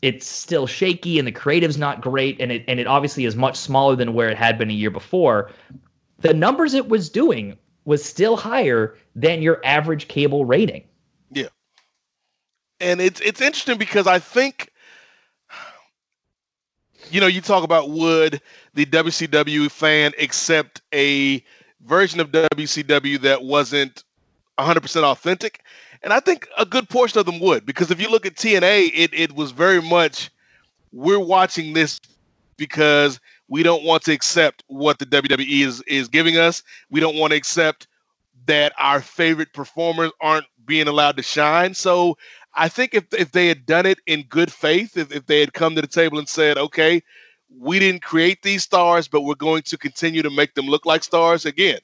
it's still shaky and the creative's not great. And it and it obviously is much smaller than where it had been a year before. The numbers it was doing was still higher than your average cable rating. Yeah. And it's it's interesting because i think you know you talk about would the wcw fan accept a version of wcw that wasn't 100% authentic and I think a good portion of them would, because if you look at TNA, it, it was very much we're watching this because we don't want to accept what the WWE is is giving us. We don't want to accept that our favorite performers aren't being allowed to shine. So I think if if they had done it in good faith, if, if they had come to the table and said, okay, we didn't create these stars, but we're going to continue to make them look like stars again,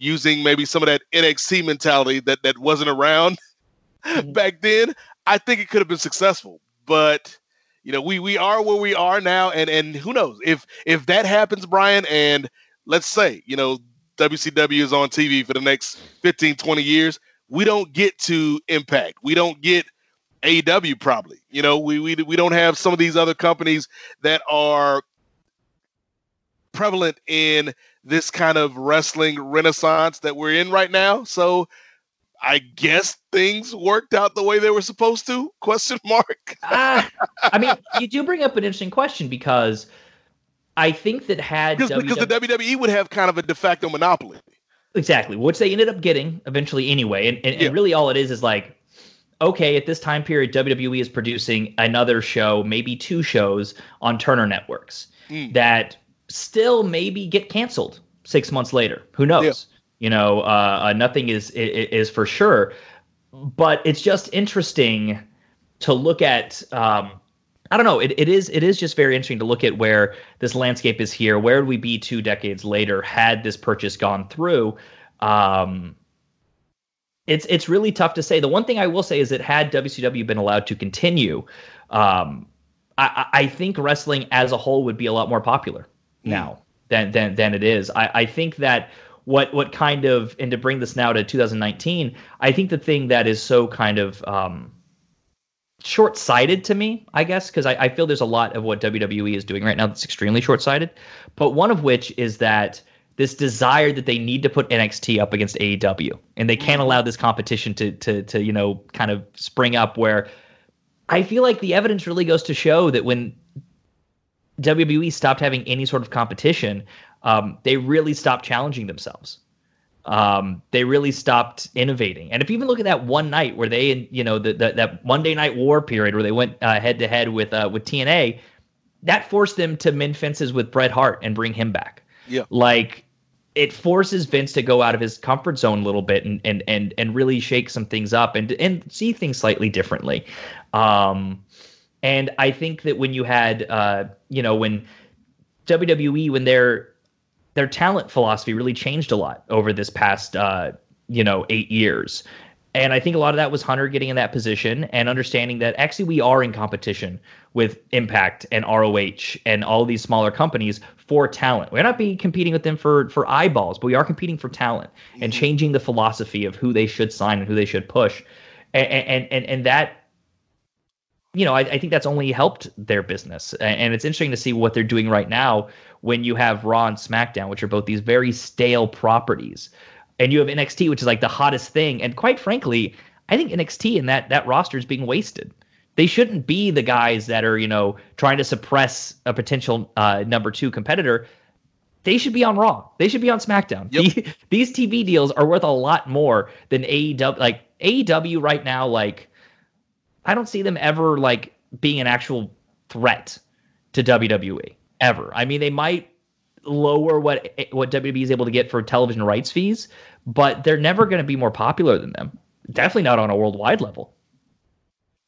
using maybe some of that NXT mentality that that wasn't around Mm-hmm. back then, I think it could have been successful. But you know, we we are where we are now, and and who knows if if that happens, Brian, and let's say you know WCW is on TV for the next 15, 20 years, we don't get to Impact, we don't get AEW probably. You know, we we we don't have some of these other companies that are prevalent in this kind of wrestling renaissance that we're in right now. So I guess things worked out the way they were supposed to? Question mark. uh, I mean, you do bring up an interesting question because I think that had because, WWE, because the WWE would have kind of a de facto monopoly. Exactly, which they ended up getting eventually anyway. And, and, yeah. and really, all it is is like, okay, at this time period, WWE is producing another show, maybe two shows on Turner Networks mm. that still maybe get canceled six months later. Who knows? Yeah. You know, uh, uh, nothing is, is, is for sure, but it's just interesting to look at. Um, I don't know. It, it is it is just very interesting to look at where this landscape is here. Where would we be two decades later had this purchase gone through? Um, it's it's really tough to say. The one thing I will say is that had WCW been allowed to continue, um, I, I think wrestling as a whole would be a lot more popular. Now than than than it is. I, I think that what what kind of and to bring this now to 2019 i think the thing that is so kind of um, short-sighted to me i guess because I, I feel there's a lot of what wwe is doing right now that's extremely short-sighted but one of which is that this desire that they need to put NXT up against AEW, and they can't allow this competition to to to you know kind of spring up. Where I feel like the evidence really goes to show that when WWE stopped having any sort of competition, um, they really stopped challenging themselves. Um, they really stopped innovating. And if you even look at that one night where they, you know, the, the that Monday Night War period where they went head to head with uh, with TNA, that forced them to mend fences with Bret Hart and bring him back. Yeah, like it forces Vince to go out of his comfort zone a little bit and and and and really shake some things up and and see things slightly differently. Um, and I think that when you had, uh, you know, when WWE when they're their talent philosophy really changed a lot over this past uh, you know eight years. And I think a lot of that was Hunter getting in that position and understanding that actually we are in competition with Impact and ROH and all these smaller companies for talent. We're not be competing with them for for eyeballs, but we are competing for talent mm-hmm. and changing the philosophy of who they should sign and who they should push. And and and, and that you know, I, I think that's only helped their business. And it's interesting to see what they're doing right now when you have Raw and SmackDown, which are both these very stale properties, and you have NXT, which is like the hottest thing. And quite frankly, I think NXT and that that roster is being wasted. They shouldn't be the guys that are you know trying to suppress a potential uh, number two competitor. they should be on Raw. They should be on SmackDown. The- these TV deals are worth a lot more than AEW. Like AEW right now, like I don't see them ever like being an actual threat to WWE ever. I mean, they might lower what what WWE is able to get for television rights fees, but they're never going to be more popular than them. Definitely not on a worldwide level.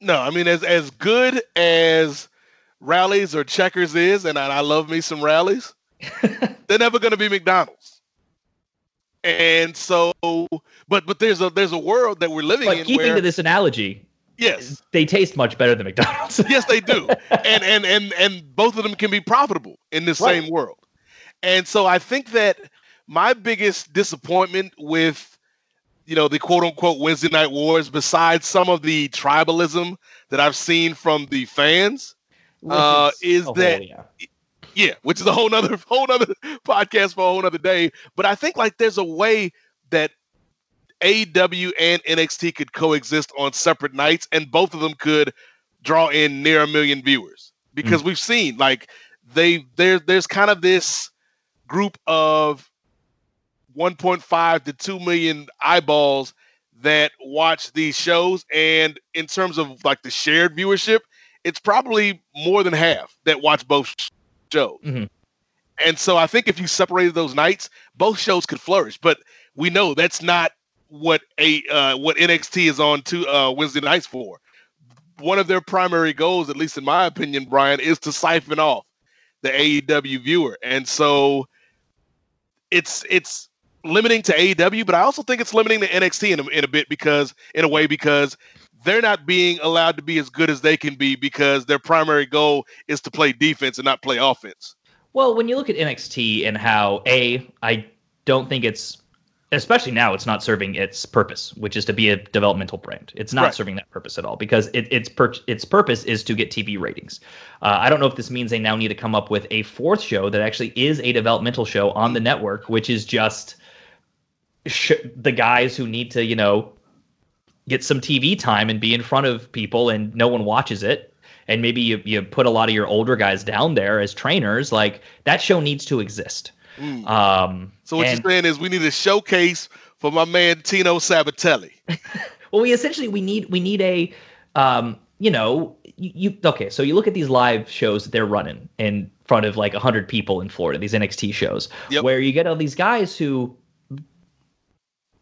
No, I mean as as good as Rally's or checkers is, and I, I love me some Rally's. they're never going to be McDonald's. And so, but but there's a there's a world that we're living But in keeping where to this analogy, yes, they taste much better than McDonald's. yes they do, and and and and both of them can be profitable in the Right. same world. And so I think that my biggest disappointment with you know the quote unquote Wednesday night wars, besides some of the tribalism that I've seen from the fans, Which uh, is is that yeah. yeah, which is a whole nother whole nother podcast for a whole nother day. But I think like there's a way that AEW and NXT could coexist on separate nights, and both of them could draw in near a million viewers. Because we've seen like they there there's kind of this group of 1.5 to 2 million eyeballs that watch these shows and in terms of like the shared viewership it's probably more than half that watch both shows. Mhm. and so i think if you separated those nights both shows could flourish but we know that's not what a uh, what nxt is on to uh, wednesday nights for one of their primary goals at least in my opinion brian is to siphon off the aew viewer and so it's it's limiting to AEW, but I also think it's limiting to NXT in a, in a bit because in a way because they're not being allowed to be as good as they can be because their primary goal is to play defense and not play offense. Well, when you look at NXT and how a, I don't think it's, especially now, it's not serving its purpose, which is to be a developmental brand. It's not Right. serving that purpose at all because it, its per, its purpose is to get TV ratings. Uh, I don't know if this means they now need to come up with a fourth show that actually is a developmental show on the network, which is just sh- the guys who need to, you know, get some TV time and be in front of people and no one watches it. And maybe you, you put a lot of your older guys down there as trainers. Like that show needs to exist. Mm. Um, So what and- you're saying is we need a showcase for my man Tino Sabbatelli. well, we essentially we need we need a um, you know you, you okay. So you look at these live shows that they're running in front of like hundred people in Florida. These NXT shows Yep. where you get all these guys who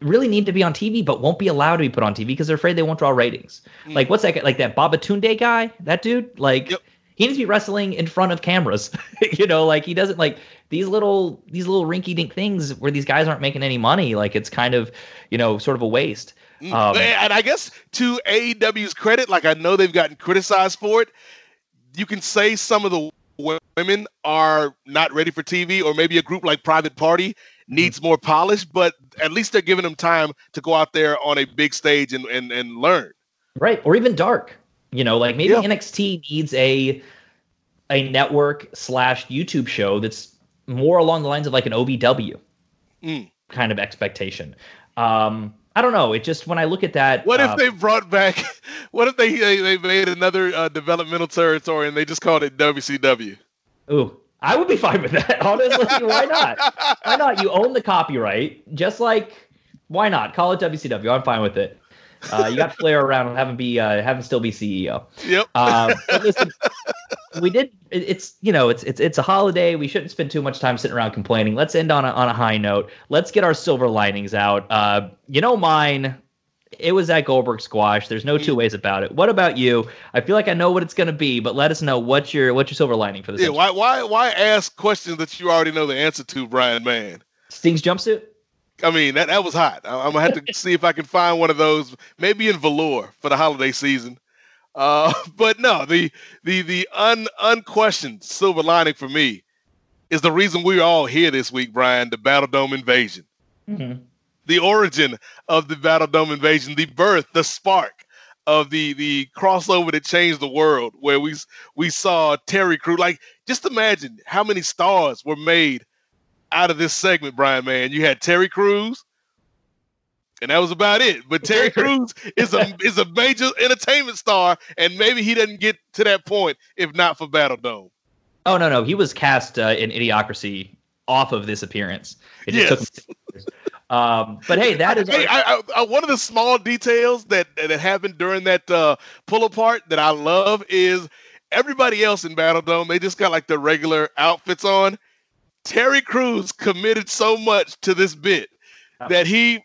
really need to be on TV but won't be allowed to be put on TV because they're afraid they won't draw ratings. Mm. Like what's that like that Babatunde guy? That dude like. He needs to be wrestling in front of cameras, you know. Like he doesn't like these little these little rinky dink things where these guys aren't making any money. Like it's kind of, you know, sort of a waste. Mm. Um, and I guess to AEW's credit, like I know they've gotten criticized for it, you can say some of the women are not ready for TV, or maybe a group like Private Party needs more polish, but at least they're giving them time to go out there on a big stage and, and, and learn. Right. Or even dark. You know, like maybe Yeah. NXT needs a a network slash YouTube show that's more along the lines of like an OVW Mm. kind of expectation. Um, I don't know. It just when I look at that, What uh, if they brought back? What if they they, they made another uh, developmental territory and they just called it WCW? Ooh, I would be fine with that. Honestly, why not? Why not? You own the copyright, just like why not? Call it WCW. I'm fine with it. Uh, you got Flair around and have him be uh, have him still be CEO. Yep. Um, but listen, we did. it- It's you know it's it's it's a holiday. We shouldn't spend too much time sitting around complaining. Let's end on a, on a high note. Let's get our silver linings out. Uh, you know mine. It was that Goldberg squash. There's no two ways about it. What about you? I feel like I know what it's going to be, but let us know what's your what's your silver lining for this. Yeah. Why why why ask questions that you already know the answer to, Brian? Man. Sting's jumpsuit. I mean that that was hot. I, am gonna have to see if I can find one of those, maybe in velour for the holiday season. Uh, but no, the the the un unquestioned silver lining for me is the reason we're all here this week, Brian. The Battle Dome invasion, Mm-hmm. the origin of the Battle Dome invasion, the birth, the spark of the the crossover that changed the world, where we we saw Terry Crew. Like, just imagine how many stars were made out of this segment, Brian. Man, you had Terry Crews, and that was about it. But Terry Crews is a is a major entertainment star, and maybe he doesn't get to that point if not for Battle Dome. Oh no no, he was cast uh, in Idiocracy off of this appearance. It just Yes. took. Um, but hey, that is Hey, I, I, I, one of the small details that that happened during that uh, pull apart that I love is everybody else in Battle Dome. They just got like their regular outfits on. Terry Crews committed so much to this bit that he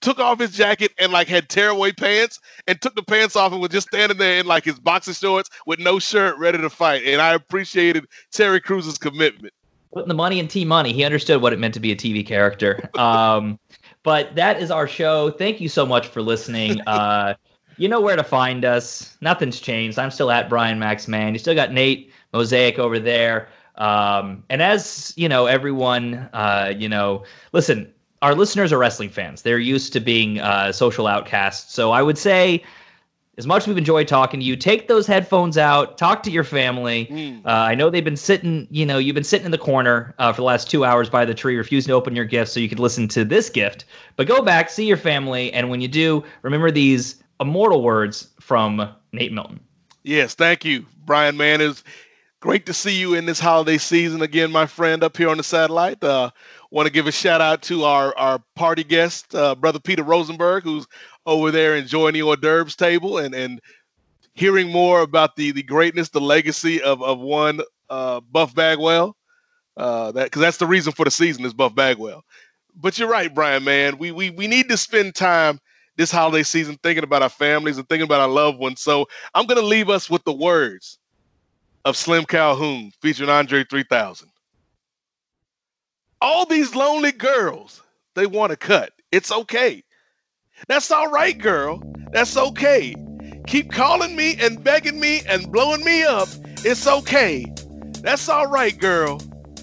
took off his jacket and like had tearaway pants and took the pants off and was just standing there in like his boxer shorts with no shirt, ready to fight. And I appreciated Terry Crews's commitment. putting the money in T Money. He understood what it meant to be a TV character. Um, but that is our show. Thank you so much for listening. Uh, you know where to find us. Nothing's changed. I'm still at Brian Max Man. You still got Nate Mosaic over there. Um, and as you know, everyone, uh, you know, listen, our listeners are wrestling fans. They're used to being uh, social outcasts. So I would say, as much as we've enjoyed talking to you, take those headphones out, talk to your family. Uh, I know they've been sitting, you know, you've been sitting in the corner uh, for the last two hours by the tree, refusing to open your gift so you could listen to this gift. But go back, see your family, and when you do, remember these immortal words from Nate Milton. Yes, thank you, Brian. Man, it's great to see you in this holiday season again, my friend, up here on the satellite. Uh, Want to give a shout out to our our party guest, uh, brother Peter Rosenberg, who's over there enjoying the hors d'oeuvres table and and hearing more about the the greatness, the legacy of of one uh, Buff Bagwell. Uh, that because that's the reason for the season is Buff Bagwell. But you're right, Brian. Man, we we we need to spend time this holiday season thinking about our families and thinking about our loved ones. So I'm to leave us with the words of Slim Calhoun featuring Andre 3000. All these lonely girls, they want to cut. It's okay. That's all right, girl. That's okay. Keep calling me and begging me and blowing me up. It's okay. That's all right, girl.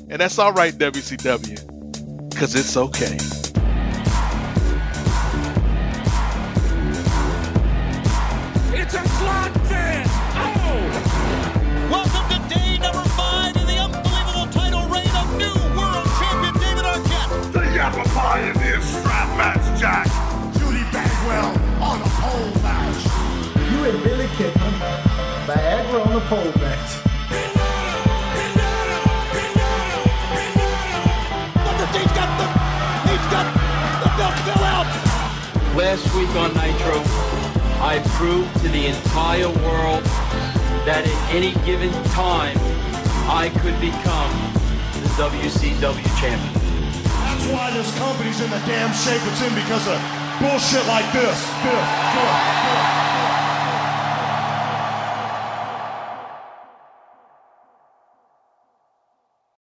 And that's all right, WCW. Because it's okay. Arquette. The Pioneer strap match, Jack! Judy Bagwell on a pole match. You and Billy Kidman, Viagra on the pole match. He's got the he's got the belt fell out. Last week on Nitro, I proved to the entire world that at any given time, I could become the WCW champion. Why this company's in the damn shape it's in because of bullshit like this. This, this, this.